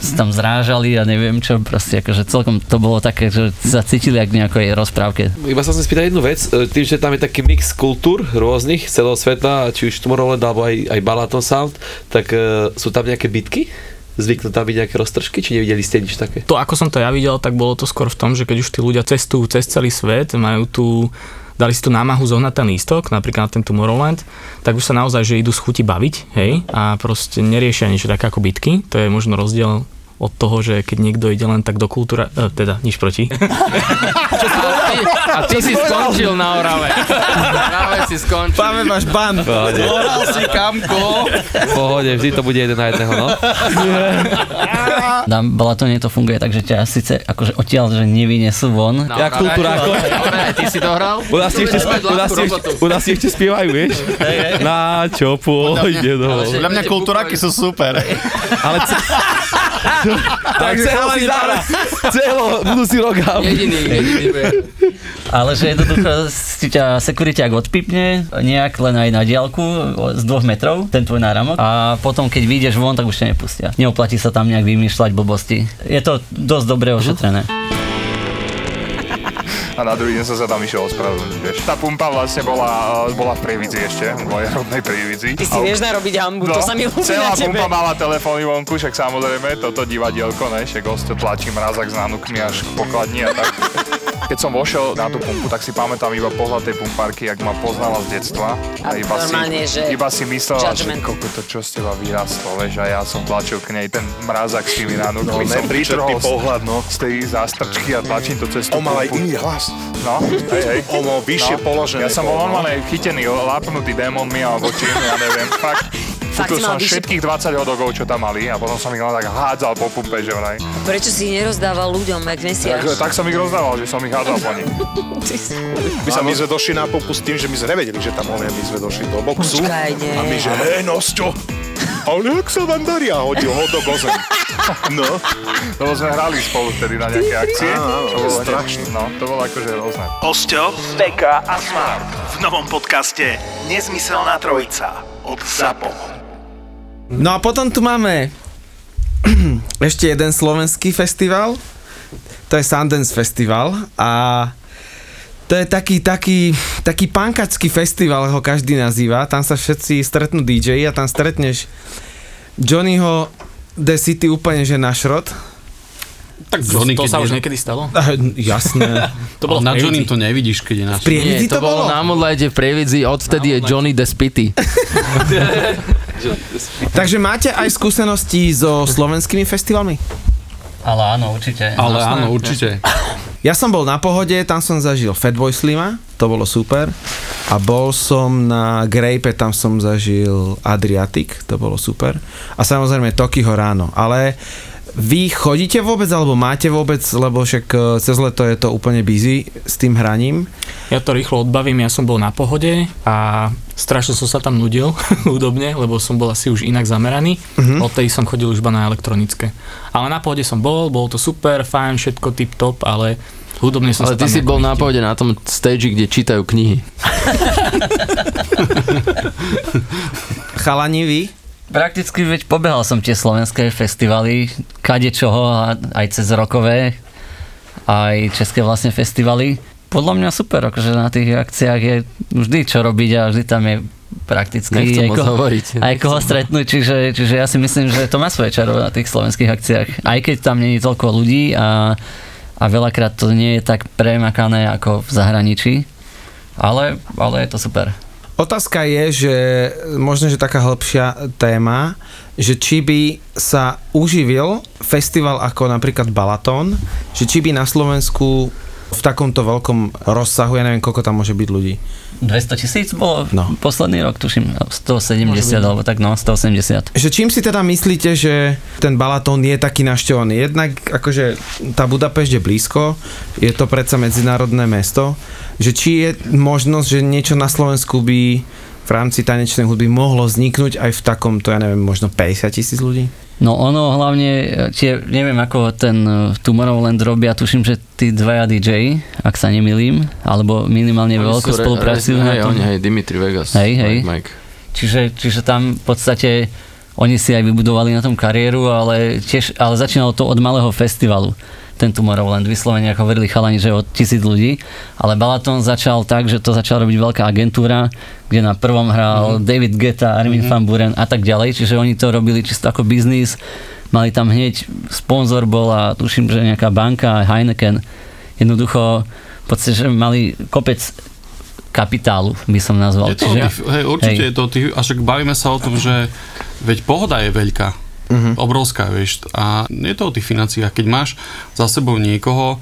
sa tam zrážali a neviem čo, proste akože celkom to bolo také, že sa cítili jak v nejakej rozprávke.
Iba sa chcem spýtať jednu vec, e, tým, že tam je taký mix kultúr rôznych celého sveta, či už Tomorrowland alebo aj, aj Balaton Sound, tak uh, sú tam nejaké bitky? Zvyknú tam byť nejaké roztržky, či nevideli ste nič také?
To, ako som to ja videl, tak bolo to skôr v tom, že keď už tí ľudia cestujú cez celý svet, majú tu dali si tu námahu zohnať ten lístok, napríklad na ten Tomorrowland, tak už sa naozaj, že idú z chuti baviť, hej, a proste neriešia niečo také ako bitky, to je možno rozdiel od toho, že keď niekto ide len tak do kultúra, e, teda nič proti.
A ty si skončil na Orave. Práve si skončil.
Páme, máš ban.
Pohode.
si kamko!
Pohode, vždy to bude jeden na jedného, no.
Na Balatone to funguje tak, že ťa síce akože odtiaľ, že nevynesú von,
Na
Jak
Orave.
kultúráko.
Ty si dohral?
U nás ešte, u nás ešte, u nás ti ešte spievajú, vieš? Na čo pôjde do...
Podľa mňa kultúraky sú super.
Ale, *laughs* *laughs* ce- Takže chalani zára, celo, budúci rok.
Jediný, jediný
Ale že jednoducho si ťa sekuriťák odpipne nejak len aj na diálku z dvoch metrov, ten tvoj náramok. A potom, keď vyjdeš von, tak už ťa nepustia. Neoplatí sa tam nejak vymýšľať blbosti. Je to dosť dobre ošetrené.
A na druhý deň som sa tam išiel ospravedlniť, vieš. Tá pumpa vlastne bola, eh, bola v Prievidzi ešte, v mojej rodnej Prievidzi.
Ty si vieš narobiť hambu, to sa mi ľúbi
celá
na tebe.
pumpa mala telefóny vonku, však samozrejme, toto divadielko, ne, však gosto tlačí mrazak s nánukmi až k pokladni a tak. *laughs* Keď som vošiel na tú pumpu, tak si pamätám iba pohľad tej pumpárky, jak ma poznala z detstva.
A
iba
normálne,
si,
že
iba si myslela, že
judgment.
koľko to čo z teba vyrastlo, vieš, a ja som tlačil k nej ten mrazak s tými
No,
som
nepríčetný
vytrhol z-
pohľad, no.
z tej zástrčky a tlačím to cez tú
On mal aj iný hlas.
No, hej, hej.
On mal vyššie položené.
Ja som bol
bol, no.
normálne chytený, lápnutý démonmi alebo čím, ja neviem, fakt. *laughs*
Fakt
Kúpil som
vyššie-
všetkých 20 hodogov, čo tam mali a potom som ich len tak hádzal po pumpe, že vraj.
Prečo si ich nerozdával ľuďom, jak mesiac?
Tak, tak som ich rozdával, že som ich hádzal po nich. *laughs*
My sa my sme došli na pumpu s tým, že my sme nevedeli, že tam on je, my sme došli do boxu.
Počkaj, nie.
A my že, hej, Nosťo, ale jak sa vám darí? A hodil ho do gozem. *laughs* No,
Lebo sme hrali spolu vtedy na nejaké akcie.
Áno, áno,
to bolo
strašné.
No, to bolo akože rôzne.
Osťo, Beka a Smart v novom podcaste Nezmyselná trojica od ZAPO.
No a potom tu máme *clears throat* ešte jeden slovenský festival. To je Sundance Festival a to je taký, taký, taký pankačský festival, ho každý nazýva. Tam sa všetci stretnú DJ a tam stretneš Johnnyho The City úplne že na šrot.
Tak
To,
Johnny,
to sa už niekedy stalo?
Ah, jasné. *laughs*
To bolo
na Johnny to nevidíš, keď je náš.
Prievidzi
Nie, to bolo na Moonlighte v Prievidzi, odvtedy je Johnny the Spitty. *laughs*
Takže máte aj skúsenosti so slovenskými festivalmi?
Ale áno, určite.
Ale
Jasné,
áno, určite. *coughs*
Ja som bol na pohode, tam som zažil Fatboy Slima, to bolo super. A bol som na Grape, tam som zažil Adriatic, to bolo super. A samozrejme Tokiho ráno. Ale vy chodíte vôbec, alebo máte vôbec, lebo však e, cez leto je to úplne busy s tým hraním.
Ja to rýchlo odbavím, ja som bol na pohode a strašne som sa tam nudil *laughs* hudobne, lebo som bol asi už inak zameraný.
Mhm.
Od tej som chodil už iba na elektronické. Ale na pohode som bol, bolo to super, fajn, všetko tip top, ale hudobne som
Ale
sa
ty si bol na pohode na tom stage, kde čítajú knihy. *laughs*
Chalani vy?
Prakticky veď pobehal som tie slovenské festivaly, kade čoho, aj cez rokové, aj české vlastne festivaly. Podľa mňa super, akože na tých akciách je vždy čo robiť a vždy tam je prakticky
Nechcem
aj,
moc hovoriť.
aj koho stretnúť, čiže, čiže ja si myslím, že to má svoje čaro na tých slovenských akciách. Aj keď tam nie je toľko ľudí a, a veľakrát to nie je tak premakané ako v zahraničí, ale, ale je to super.
Otázka je, že možno, že taká hĺbšia téma, že či by sa uživil festival ako napríklad Balaton, že či by na Slovensku v takomto veľkom rozsahu, ja neviem, koľko tam môže byť ľudí.
200 tisíc bolo
No.
posledný rok, tuším, 170 alebo tak, no, 180.
Že čím si teda myslíte, že ten Balaton je taký našťovaný? Jednak akože tá Budapešť je blízko, je to predsa medzinárodné mesto, že či je možnosť, že niečo na Slovensku by v rámci tanečnej hudby mohlo vzniknúť aj v takomto, ja neviem, možno 50 tisíc ľudí?
No ono hlavne, tie, neviem ako ten eh, Tomorrowland robia, tuším, že tí dvaja DJ, ak sa nemilím, alebo minimálne
Oni re-
spolupracujú
hej. Oni, hej, Dimitri Vegas.
Hej, hej.
Mike.
Čiže, čiže tam v podstate oni si aj vybudovali na tom kariéru, ale tiež, ale začínalo to od malého festivalu ten Tomorrowland, vyslovene ako hovorili chalani, že od tisíc ľudí, ale Balaton začal tak, že to začala robiť veľká agentúra, kde na prvom hral mm-hmm. David Guetta, Armin mm-hmm. van Buren a tak ďalej, čiže oni to robili čisto ako biznis, mali tam hneď sponzor bol a tuším, že nejaká banka, Heineken, jednoducho v podstate, že mali kopec kapitálu, by som nazval.
Je to, Čiže, hej, určite
hej.
je to, tých, a však bavíme sa o tom, že veď pohoda je veľká, uh-huh. obrovská, vieš, a je to o tých financiách, keď máš za sebou niekoho,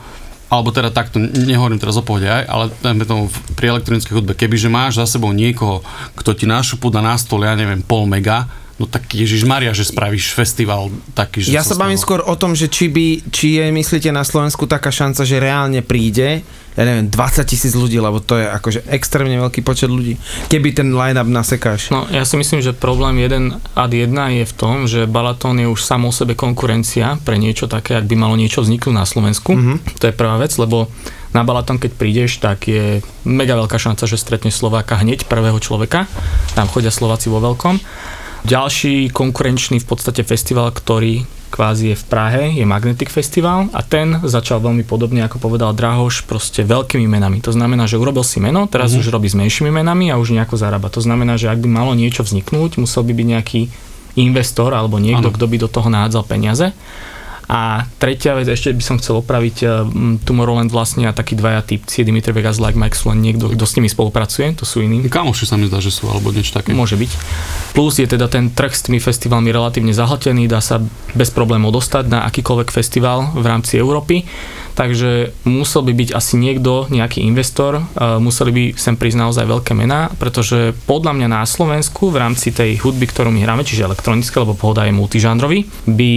alebo teda takto, nehovorím teraz o pohode aj, ale dajme tomu pri elektronickej hudbe, kebyže máš za sebou niekoho, kto ti nášupu dá na stôl, ja neviem, pol mega, no tak Ježiš Maria, že spravíš festival taký, že
Ja sa bavím skôr o tom, že či, by, či je, myslíte, na Slovensku taká šanca, že reálne príde, ja neviem, 20 tisíc ľudí, lebo to je akože extrémne veľký počet ľudí. Keby ten line-up nasekáš.
No ja si myslím, že problém 1 ad 1 je v tom, že Balaton je už samo o sebe konkurencia pre niečo také, ak by malo niečo vzniknúť na Slovensku. Mm-hmm. To je prvá vec, lebo na Balaton, keď prídeš, tak je mega veľká šanca, že stretneš Slováka hneď, prvého človeka. Tam chodia Slováci vo veľkom. Ďalší konkurenčný v podstate festival, ktorý kvázi je v Prahe, je Magnetic Festival a ten začal veľmi podobne, ako povedal Drahoš, proste veľkými menami. To znamená, že urobil si meno, teraz mm-hmm. už robí s menšími menami a už nejako zarába. To znamená, že ak by malo niečo vzniknúť, musel by byť nejaký investor alebo niekto,
Áno.
kto by do toho nádzal peniaze. A tretia vec, ešte by som chcel opraviť eh, Tomorrowland vlastne a takí dvaja typci, Dimitri Vegas, Like Mike len niekto, kto s nimi spolupracuje, to sú iní.
Kamoši sa mi zdá, že sú, alebo niečo také.
Môže byť. Plus je teda ten trh s tými festivalmi relatívne zahltený, dá sa bez problémov dostať na akýkoľvek festival v rámci Európy. Takže musel by byť asi niekto, nejaký investor, uh, museli by sem prísť naozaj veľké mená, pretože podľa mňa na Slovensku v rámci tej hudby, ktorú my hráme, čiže elektronické, lebo pohoda je multižánrový, by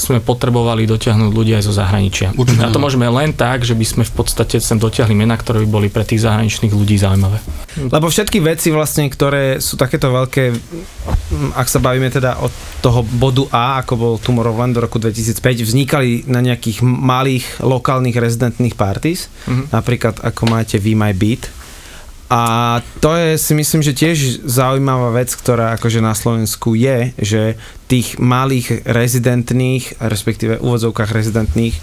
sme potrebovali dotiahnuť ľudí aj zo zahraničia.
Určite
A to môžeme len tak, že by sme v podstate sem dotiahli mená, ktoré by boli pre tých zahraničných ľudí zaujímavé.
Lebo všetky veci vlastne, ktoré sú takéto veľké, ak sa bavíme teda od toho bodu A, ako bol Tomorrowland do roku 2005, vznikali na nejakých malých lokálnych rezidentných parties,
Mhm.
napríklad ako máte We My Beat. A to je si myslím, že tiež zaujímavá vec, ktorá akože na Slovensku je, že tých malých rezidentných, respektíve úvodzovkách rezidentných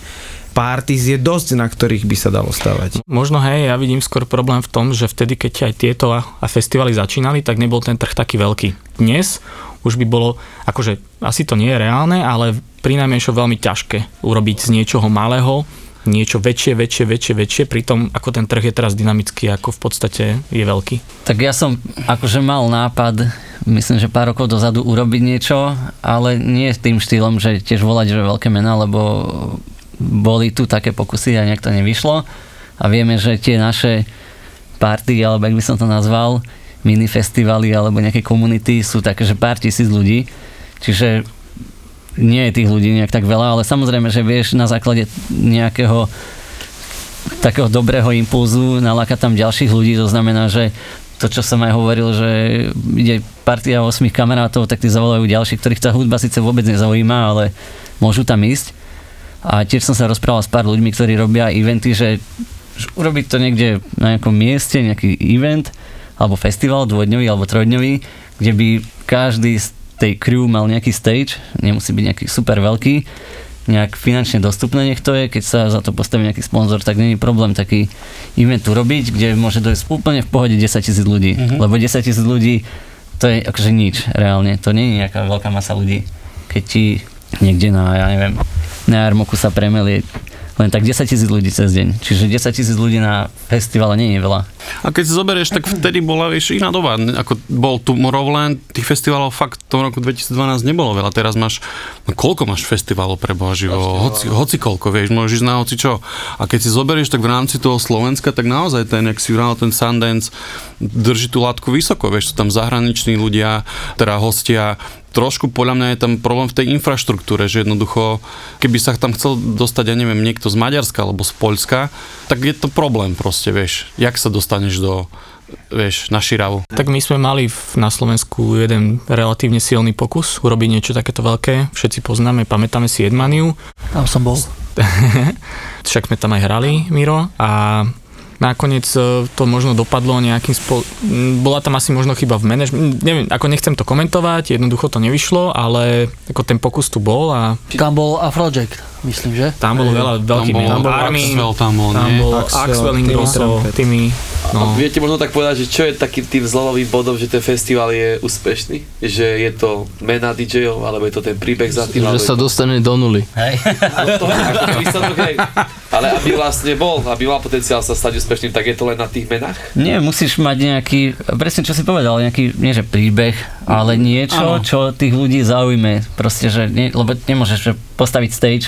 parties je dosť, na ktorých by sa dalo stavať.
Možno hej, ja vidím skôr problém v tom, že vtedy, keď aj tieto a a festivaly začínali, tak nebol ten trh taký veľký. Dnes už by bolo, akože asi to nie je reálne, ale pri najmenšom veľmi ťažké urobiť z niečoho malého niečo väčšie, väčšie, väčšie, väčšie, pritom ako ten trh je teraz dynamický, ako v podstate je veľký.
Tak ja som akože mal nápad, myslím, že pár rokov dozadu urobiť niečo, ale nie tým štýlom, že tiež volať, že veľké mená, lebo boli tu také pokusy a nejak to nevyšlo. A vieme, že tie naše party, alebo jak by som to nazval, mini festivaly alebo nejaké komunity sú také, že pár tisíc ľudí. Čiže nie je tých ľudí nejak tak veľa, ale samozrejme, že vieš na základe nejakého takého dobrého impulzu nalákať tam ďalších ľudí, to znamená, že to, čo som aj hovoril, že ide partia 8 kamarátov, tak tí zavolajú ďalší, ktorých tá hudba síce vôbec nezaujíma, ale môžu tam ísť. A tiež som sa rozprával s pár ľuďmi, ktorí robia eventy, že urobiť to niekde na nejakom mieste, nejaký event, alebo festival dvojdňový alebo trojdňový, kde by každý z tej crew mal nejaký stage, nemusí byť nejaký super veľký, nejak finančne dostupné nech to je, keď sa za to postaví nejaký sponzor, tak není problém taký event urobiť, kde môže dojsť úplne v pohode 10 tisíc ľudí,
Mhm.
lebo 10 tisíc ľudí to je akože nič reálne, to nie je nejaká veľká masa ľudí. Keď ti niekde na, ja neviem, na Jarmoku sa premelie len tak 10 tisíc ľudí cez deň. Čiže 10 tisíc ľudí na festivale nie je veľa.
A keď si zoberieš, tak vtedy bola vieš, iná doba. Ako bol Tomorrowland, tých festivalov fakt v tom roku 2012 nebolo veľa. Teraz máš, no koľko máš festivalov pre Boha živého? Hoci, hoci koľko, vieš, môžeš ísť na hoci čo. A keď si zoberieš, tak v rámci toho Slovenska, tak naozaj ten, jak si vral, ten Sundance drží tú látku vysoko, vieš, sú tam zahraniční ľudia, teda hostia, trošku podľa mňa je tam problém v tej infraštruktúre, že jednoducho, keby sa tam chcel dostať, ja neviem, niekto z Maďarska alebo z Poľska, tak je to problém proste, vieš, jak sa dostaneš do, vieš, na Širavu.
Tak my sme mali v- na Slovensku jeden relatívne silný pokus urobiť niečo takéto veľké. Všetci poznáme, pamätáme si Edmaniu.
Tam som bol. *laughs*
Však sme tam aj hrali, Miro. A nakoniec e, to možno dopadlo nejakým spol... Bola tam asi možno chyba v manažmente. Neviem, ako nechcem to komentovať, jednoducho to nevyšlo, ale ako ten pokus tu bol a
Tam bol Afrojack, myslím, že?
tam bolo veľa veľkých mien.
tam bol
Armin,
Axwell tam bol,
tam bol
Axwell,
Axwell,
Timmy
Ingrosso,
Trumpet.
Timmy.
No. Viete možno tak povedať, že čo je takým tým zlomovým bodom, že ten festival je úspešný? Že je to mena DJ-ov, alebo je to ten príbeh za tým?
Že sa
to...
dostane do nuly.
Hej.
No to, ako výsledok, hej. Ale aby vlastne bol, aby mal potenciál sa stať úspešným, tak je to len na tých menách?
Nie, musíš mať nejaký, presne čo si povedal, nejaký, nie že príbeh, ale niečo,
Áno.
čo tých ľudí zaujme. Proste, že nie, lebo nemôžeš že postaviť stage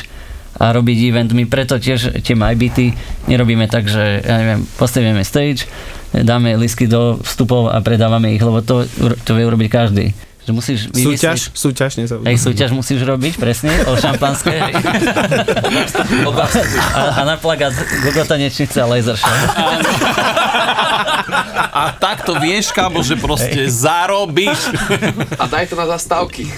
a robiť event. My preto tiež tie MyBity nerobíme tak, že ja neviem, postavíme stage, dáme lisky do vstupov a predávame ich, lebo to, to vie urobiť každý. že musíš vymyslieť...
Súťaž, súťaž, nezaujímavé.
Hej, súťaž musíš robiť, presne, o šampanské. hej. *laughs* a, a na plagát Google tanečnice a laser show.
A takto vieš, kámo, že proste zarobíš.
A daj to na zastávky.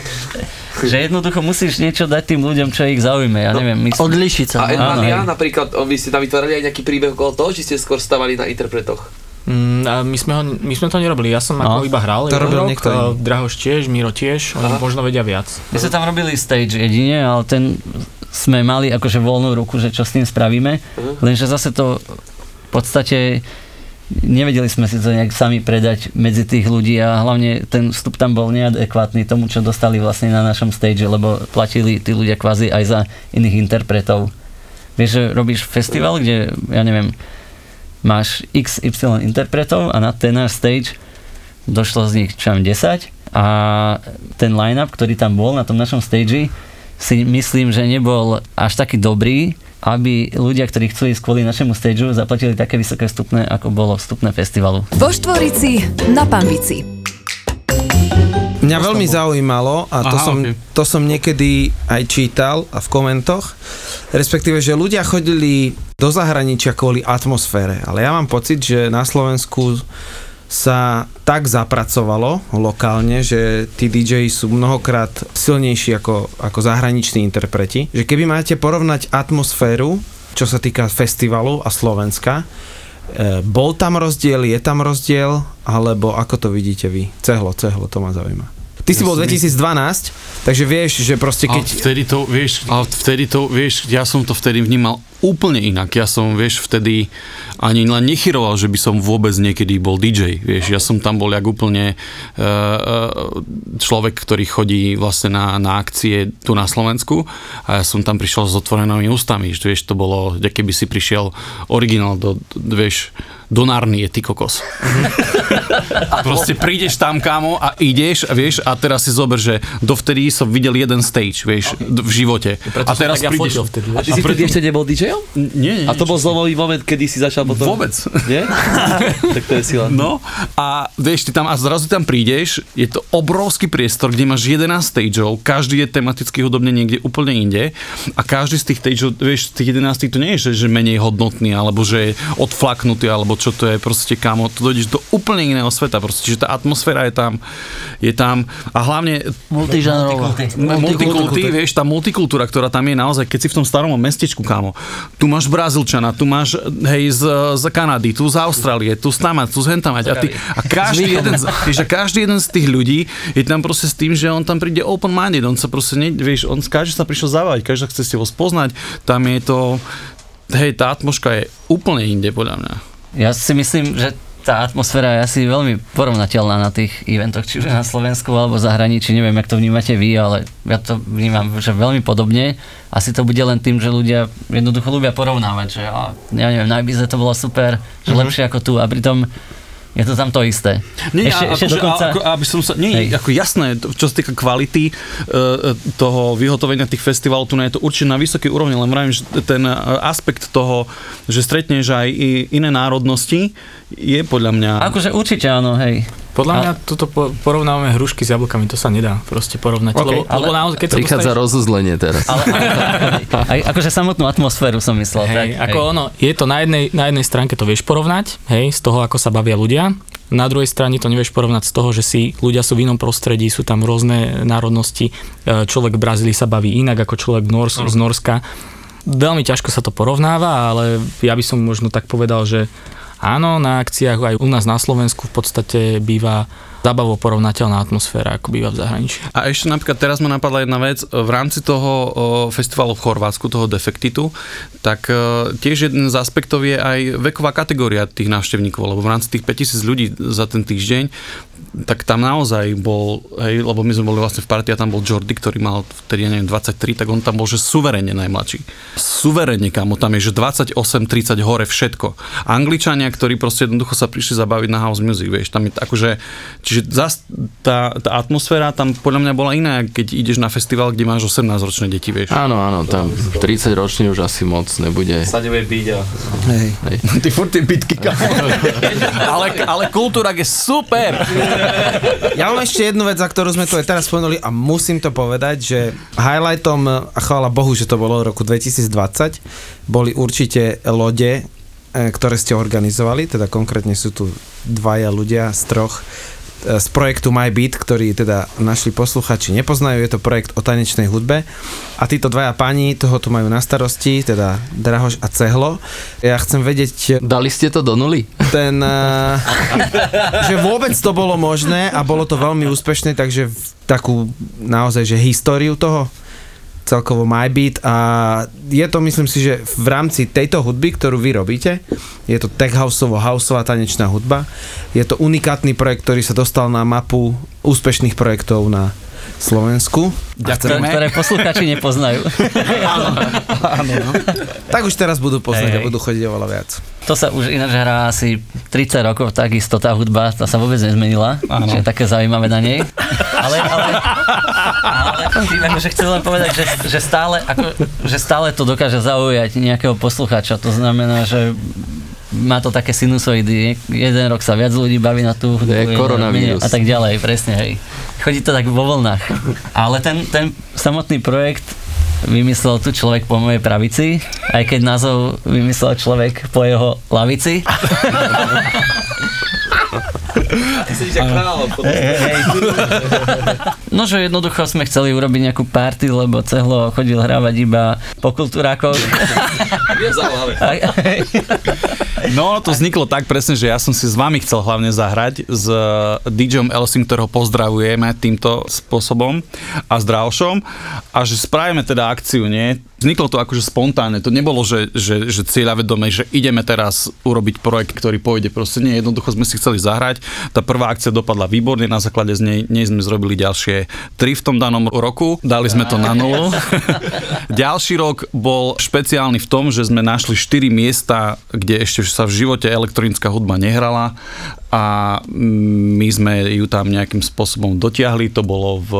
Že jednoducho musíš niečo dať tým ľuďom, čo ich zaujme. Ja neviem, my...
Odlišiť sa.
A
no.
Edmania,
hej.
napríklad, on, vy ste tam vytvárali aj nejaký príbeh okolo toho, či ste skôr stavali na interpretoch?
Mm, a my, sme ho, my sme to nerobili, ja som
No.
ako iba hral.
To robil
rok,
niekto iný.
Drahoš tiež, Miro tiež, oni
Aha.
možno vedia viac.
My sme tam robili stage jedine, ale ten sme mali akože voľnú ruku, že čo s tým spravíme. Lenže zase to v podstate nevedeli sme si to nejak sami predať medzi tých ľudí a hlavne ten vstup tam bol neadekvátny tomu, čo dostali vlastne na našom stage, lebo platili tí ľudia kvázi aj za iných interpretov. Vieš, že robíš festival, kde, ja neviem, máš XY interpretov a na ten náš stage došlo z nich, čo ja viem, 10 a ten line-up, ktorý tam bol na tom našom stage, si myslím, že nebol až taký dobrý, aby ľudia, ktorí chceli ísť kvôli našemu stageu, zaplatili také vysoké vstupné, ako bolo vstupné festivalu.
Vo Štvorici na Pambici.
Mňa veľmi zaujímalo, a to,
Aha,
som,
ok.
to som niekedy aj čítal a v komentoch, respektíve, že ľudia chodili do zahraničia kvôli atmosfére, ale ja mám pocit, že na Slovensku sa tak zapracovalo lokálne, že tí DJ sú mnohokrát silnejší ako, ako zahraniční interpreti, že keby máte porovnať atmosféru, čo sa týka festivalu a Slovenska, e, bol tam rozdiel, je tam rozdiel, alebo ako to vidíte vy? Cehlo, cehlo, to ma zaujíma. Ty si bol 2012, takže vieš, že proste
Keď...
keď...
vtedy to, vieš, ale vtedy to, vieš, ja som to vtedy vnímal úplne inak. Ja som, vieš, vtedy ani len nechyroval, že by som vôbec niekedy bol DJ. Vieš, ja som tam bol jak úplne uh, človek, ktorý chodí vlastne na, na akcie tu na Slovensku a ja som tam prišiel s otvorenými ústami. Že, vieš, to bolo, keby si prišiel originál do, do vieš, do Narnie, ty kokos. A *laughs* proste prídeš tam, kámo, a ideš, a vieš, a teraz si zober, že dovtedy som videl jeden stage, vieš, okay. v živote.
Preto
a teraz
ja
prídeš...
vtedy,
A ty si vtedy ešte nebol DJom?
Nie, nie,
A to bol zlomový moment, kedy si začal potom...
Vôbec.
Nie? *laughs* tak to je sila.
No a vieš, ty tam a zrazu tam prídeš, je to obrovský priestor, kde máš 11 stageov, každý je tematicky hudobne niekde úplne inde a každý z tých stageov, vieš, z tých 11 to nie je, že, že menej hodnotný, alebo že je odflaknutý, alebo čo to je, proste kamo, to dojdeš do úplne iného sveta, proste, že tá atmosféra je tam, je tam a hlavne
Multižánrová.
multikulty, vieš, tá multikultúra, ktorá tam je naozaj, keď si v tom starom mestečku, kámo, tu máš Brazílčana, tu máš, hej, z, z Kanady, tu z Austrálie, tu z tam, tu z hentam, a, ty, a každý jeden, z, vieš, a každý jeden z tých ľudí je tam proste s tým, že on tam príde open-minded, on sa proste, ne, vieš, on každý sa prišiel zabávať, každý chce si ho spoznať, tam je to, hej, tá atmosféra je úplne inde, podľa mňa.
Ja si myslím, že tá atmosféra je asi veľmi porovnateľná na tých eventoch, či už na Slovensku alebo zahraničí, neviem, jak to vnímate vy, ale ja to vnímam, že veľmi podobne. Asi to bude len tým, že ľudia jednoducho ľubia porovnávať, že ja, neviem, na Ibize to bolo super, že
Mhm.
lepšie ako tu a pritom je to tam to isté.
Nie,
ešte,
a,
ešte
akože,
dokonca...
a, ako, aby som sa, nie,
Hej.
ako jasné, čo sa týka kvality uh, toho vyhotovenia tých festivalov, tu je to určite na vysokej úrovni, len vravím, že ten eh, aspekt toho, že stretneš aj iné národnosti, je podľa mňa...
Akože určite áno, hej.
Podľa
A-
mňa toto po, porovnávame hrušky s jablkami, to sa nedá proste porovnať.
Ok,
lebo,
ale-
lebo naozaj, keď sa
Prichádza
postavíš-
rozuzlenie teraz.
Ale, aj akože samotnú atmosféru som myslel. tak,
Hej, ako ono, je to na jednej, na jednej stránke to vieš porovnať, hej, z toho, ako sa bavia ľudia. Na druhej strane to nevieš porovnať z toho, že si ľudia sú v inom prostredí, sú tam rôzne národnosti. E, Človek v Brazílii sa baví inak ako človek v Nors- z Norska. Veľmi ťažko sa to porovnáva, ale ja by som možno tak povedal, že áno, na akciách aj u nás na Slovensku v podstate býva zabavo porovnateľná atmosféra, ako býva v zahraničí.
A ešte napríklad teraz ma napadla jedna vec, v rámci toho festivalu v Chorvátsku, toho Defektitu, tak e, tiež jeden z aspektov je aj veková kategória tých návštevníkov, lebo v rámci tých 5000 ľudí za ten týždeň, tak tam naozaj bol, hej, lebo my sme boli vlastne v partii a tam bol Jordi, ktorý mal vtedy, ja neviem, 23, tak on tam bol, že suverene najmladší. Suverene, kamo, tam je, že 28, 30 hore všetko. Angličania, ktorí proste jednoducho sa prišli zabaviť na house music, vieš, tam je akože, čiže zas tá, tá atmosféra tam podľa mňa bola iná, keď ideš na festival, kde máš 18-ročné deti, vieš.
Áno, áno, tam 30 ročný už asi moc nebude.
Sa nevie byť a...
Hej. *laughs*
Ty furt tie bitky, kamo. *laughs* ale, ale kultúra je super. *laughs*
Ja mám ešte jednu vec, za ktorú sme tu aj teraz spomenuli a musím to povedať, že highlightom, a chvála Bohu, že to bolo v roku 2020, boli určite lode, e, ktoré ste organizovali, teda konkrétne sú tu dvaja ľudia z troch z projektu MyBeat, ktorý teda našli posluchači nepoznajú, je to projekt o tanečnej hudbe a títo dvaja páni toho tu majú na starosti, teda Drahoš a Cehlo. Ja chcem vedieť...
Dali ste to do nuly?
Ten, uh, *laughs* že vôbec to bolo možné a bolo to veľmi úspešné, takže takú naozaj, že históriu toho celkovo MyBeat a je to myslím si, že v rámci tejto hudby, ktorú vy robíte, je to tech houseovo houseová tanečná hudba, je to unikátny projekt, ktorý sa dostal na mapu úspešných projektov na Slovensku.
Ktoré, ktoré posluchači nepoznajú. *laughs*
Áno, no. Tak už teraz budú poznať
Hej,
a budú chodiť oveľa viac.
To sa už ináč hrá asi 30 rokov, takisto tá hudba, tá sa vôbec nezmenila,
Áno.
čo je také zaujímavé na nej. Ale, ale, ale tým akože chcem len povedať, že, že, stále, ako, že stále to dokáže zaujať nejakého poslucháča. To znamená, že má to také sinusoidy. Jeden rok sa viac ľudí baví na tú hudbu,
je koronavírus.
a tak ďalej, presne, hej. Chodí to tak vo vlnách. Ale ten, ten samotný projekt vymyslel tu človek po mojej pravici, aj keď názov vymyslel človek po jeho lavici. *laughs* *laughs* *laughs* No, že jednoducho sme chceli urobiť nejakú party, lebo Cehlo chodil hrávať iba po kultúrákoch. *laughs*
No, to vzniklo tak presne, že ja som si s vami chcel hlavne zahrať s eh, DJom Elsim, ktorého pozdravujeme týmto spôsobom a s Draušom a že spravíme teda akciu, nie? Vzniklo to akože spontánne, to nebolo, že, že, že cieľavedome, že ideme teraz urobiť projekt, ktorý pôjde, proste nie, jednoducho sme si chceli zahrať. Tá prvá akcia dopadla výborne, na základe z nej, nej sme zrobili ďalšie tri v tom danom roku, dali sme to na nulu. *laughs* Ďalší rok bol špeciálny v tom, že sme našli 4 miesta, kde ešte sa v živote elektronická hudba nehrala a my sme ju tam nejakým spôsobom dotiahli. To bolo v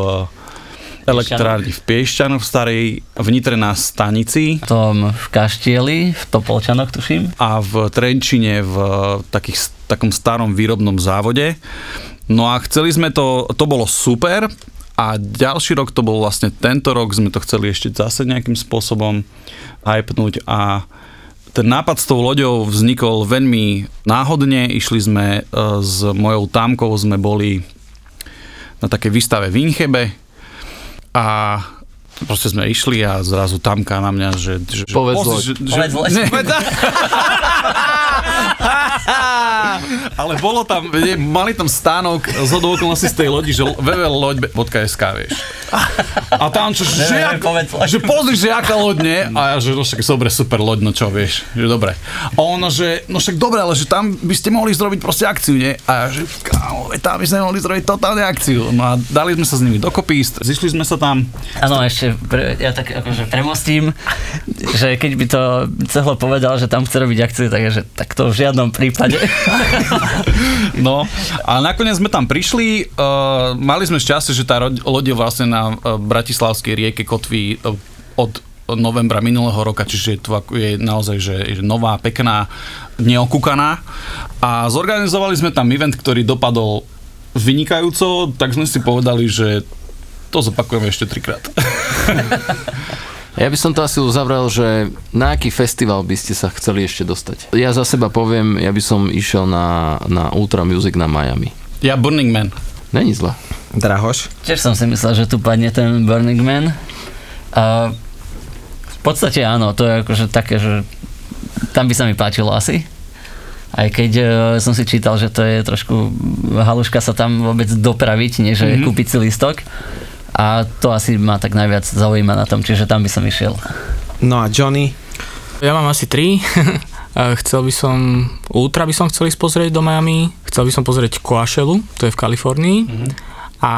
elektrárni v Piešťanoch v starej, v Nitre na stanici
Tom v Kaštieli, v Topolčanoch tuším.
a v Trenčine v takých, takom starom výrobnom závode. No a chceli sme to, to bolo super a ďalší rok to bol vlastne tento rok, sme to chceli ešte zase nejakým spôsobom hypnúť a ten nápad s tou loďou vznikol veľmi náhodne, išli sme e, s mojou támkou, sme boli na takej výstave v Inchebe a proste sme išli a zrazu tamka na mňa, že... že že-
Povedz
pozri,
loď.
že, že,
Povedz loď. *laughs*
Ne, *laughs* ale bolo tam, mali tam stánok z okolností z tej lodi, že www.loď.sk, vieš. A tam čo, že, jak, že pozri, že aká loď, nie? A ja, že no však dobre, super loď, no čo, vieš, že dobre. A ona, že no však dobre, ale že tam by ste mohli zrobiť proste akciu, nie? A ja, že kámo, tam by sme mohli zrobiť totálne akciu. No a dali sme sa s nimi dokopy, zišli sme sa tam,
Áno, ešte pre, ja tak akože premostím, že keď by to Cehlo povedal, že tam chce robiť akciu, tak, je, že, tak to v žiadnom prípade. *laughs*
No a nakoniec sme tam prišli, uh, mali sme šťastie, že tá loď je vlastne na uh, Bratislavskej rieke kotví uh, od novembra minulého roka, čiže to je naozaj že, že nová, pekná, neokúkaná. A zorganizovali sme tam event, ktorý dopadol vynikajúco, tak sme si povedali, že to zopakujeme ešte trikrát. *laughs*
Ja by som to asi uzavrel, že na aký festival by ste sa chceli ešte dostať? Ja za seba poviem, ja by som išiel na, na Ultra Music na Miami.
Ja Burning Man.
Není zle.
Drahoš?
Tiež som si myslel, že tu padne ten Burning Man. A v podstate áno, to je akože také, že tam by sa mi páčilo asi. Aj keď e, som si čítal, že to je trošku haluška sa tam vôbec dopraviť,
Mhm.
mm-hmm. kúpiť si lístok. A to asi ma tak najviac zaujíma na tom, čiže tam by som išiel.
No a Johnny?
Ja mám asi tri. A *laughs* chcel by som, Ultra by som chcel ísť pozrieť do Miami, chcel by som pozrieť Coachelu, to je v Kalifornii. A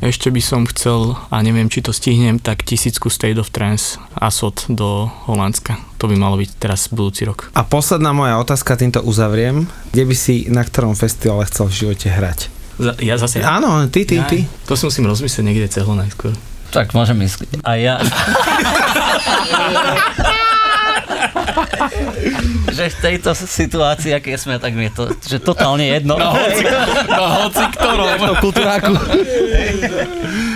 ešte by som chcel, a neviem, či to stihnem, tak tisícku State of Trance Asot do Holandska. To by malo byť teraz budúci rok.
A posledná moja otázka, týmto uzavriem. Kde by si na ktorom festivale chcel v živote hrať?
Ja zase...
Áno, ty, ty, ty.
To si musím rozmyslieť niekde cehlo najskôr.
Tak môžem ísť. A ja... *laughs* že v tejto situácii, aké sme, tak mi je to že totálne jedno.
No, hoci, no, hoci ktorom. *laughs*
To v kultúráku.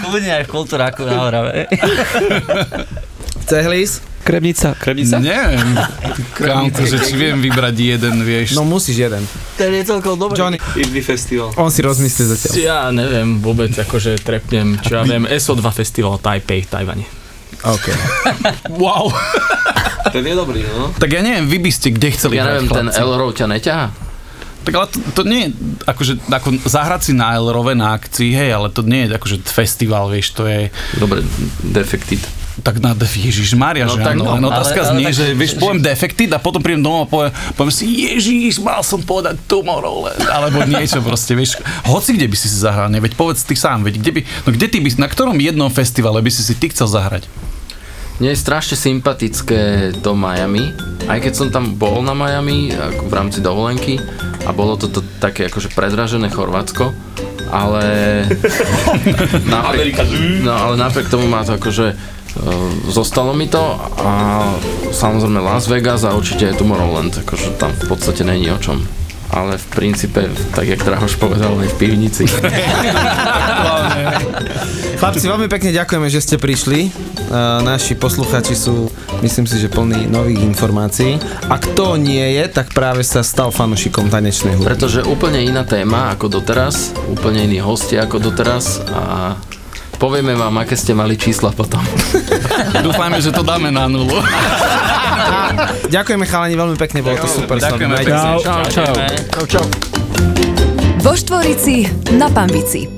Kľudne aj v kultúráku na Orave.
Cehlis?
Kremnica. Kremnica?
Neviem. *laughs* Kámko, že či viem vybrať jeden, vieš.
No musíš jeden.
Ten je celkom dobrý.
Johnny,
Indie festival.
on si rozmyslí zatiaľ.
Ja neviem vôbec, akože trepnem, čo ja viem, SO2 festival Taipei Tajvane.
OK. *laughs*
Wow.
Ten je dobrý, no.
Tak ja neviem, vy by ste kde chceli
Ja neviem, ten? Elrov ťa neťahá?
Tak ale to, to nie je, akože, ako zahrať si na Elrove na akcii, hej, ale to nie je akože festival, vieš, to je,
Dobre, defektit.
Tak na def, Ježiš Maria,
No
že
tak
áno,
no,
len otázka
ale
znie, že vieš, poviem defektit a potom prídem domov a poviem, poviem si, Ježiš, mal som povedať Tomorrowland, alebo niečo proste, vieš, hoci kde by si si zahral, ne, veď povedz ty sám, veď kde by, no kde ty by, na ktorom jednom festivale by si si ty chcel zahrať?
Mne je strašne sympatické to Miami, aj keď som tam bol na Miami ako v rámci dovolenky a bolo to, to také akože predražené Chorvátsko, ale *laughs* napriek, no, ale napriek tomu má to akože uh, zostalo mi to a samozrejme Las Vegas a určite aj Tomorrowland, akože tam v podstate není o čom. Ale v princípe, tak jak Drahoš povedal, aj v pivnici.
Chlapci, veľmi pekne ďakujeme, že ste prišli. Uh, naši posluchači sú, myslím si, že plní nových informácií. A kto nie je, tak práve sa stal fanušikom tanečnej hudby.
Pretože úplne iná téma ako doteraz, úplne iní hostia ako doteraz a povieme vám, aké ste mali čísla potom. *laughs*
Dúfajme, že to dáme na nulu. *laughs*
Ďakujeme chalani veľmi pekne, bolo to super.
Ďakujeme pekne.
Čau, čau.
Čau, čau.
Vo Štvorici na Pambici.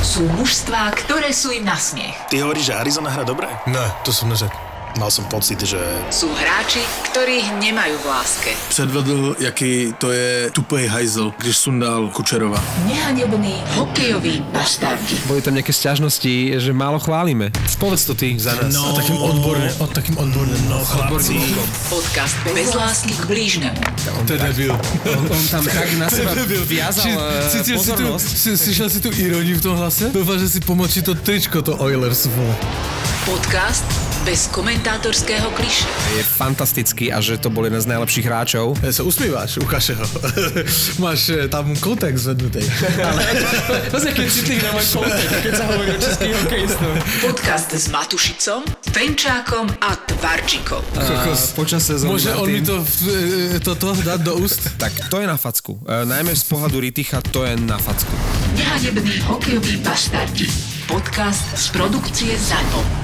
Sú mužstvá, ktoré sú im na smiech.
Ty hovoríš, že Arizona hra dobre?
Ne, to som neřekl. Mal som pocit, že
Sú hráči, ktorých nemajú v láske.
předvedl, jaký to je tupej hajzel, když sundal Kučerova.
Nehanební hokejoví bastardi.
Boli tam nejaké sťažnosti, že málo chválime. Povedz to ty za nás.
No, takým odborne, o takým odborným, no chlapci.
Podcast bez lásky k blížnemu.
To je debil.
On, on tam tak na seba viazal
Či-
eh,
cítil si tu, slyšel si tu iróniu v tom hlase? Dúfam, že si pomočí to tričko, to Oilers.
Podcast bez komentátorského kliše.
Je fantastický a že to bol jeden z najlepších hráčov.
Ja sa usmíváš, ukáže ho. *laughs* Máš eh, tam kontext zvednutý. *laughs*
To je keď citlivý na môj kontext, keď sa hovorí o českých hokejistom.
Podcast s Matušicom, Fenčákom a Tvarčikom.
Počas sezóny
Môže on mi to, eh, toto dať do úst? *laughs*
Tak to je na facku. E, najmä z pohľadu Riticha to je na facku.
Nehanební hokejoví bastardi. Podcast z produkcie ZAPO.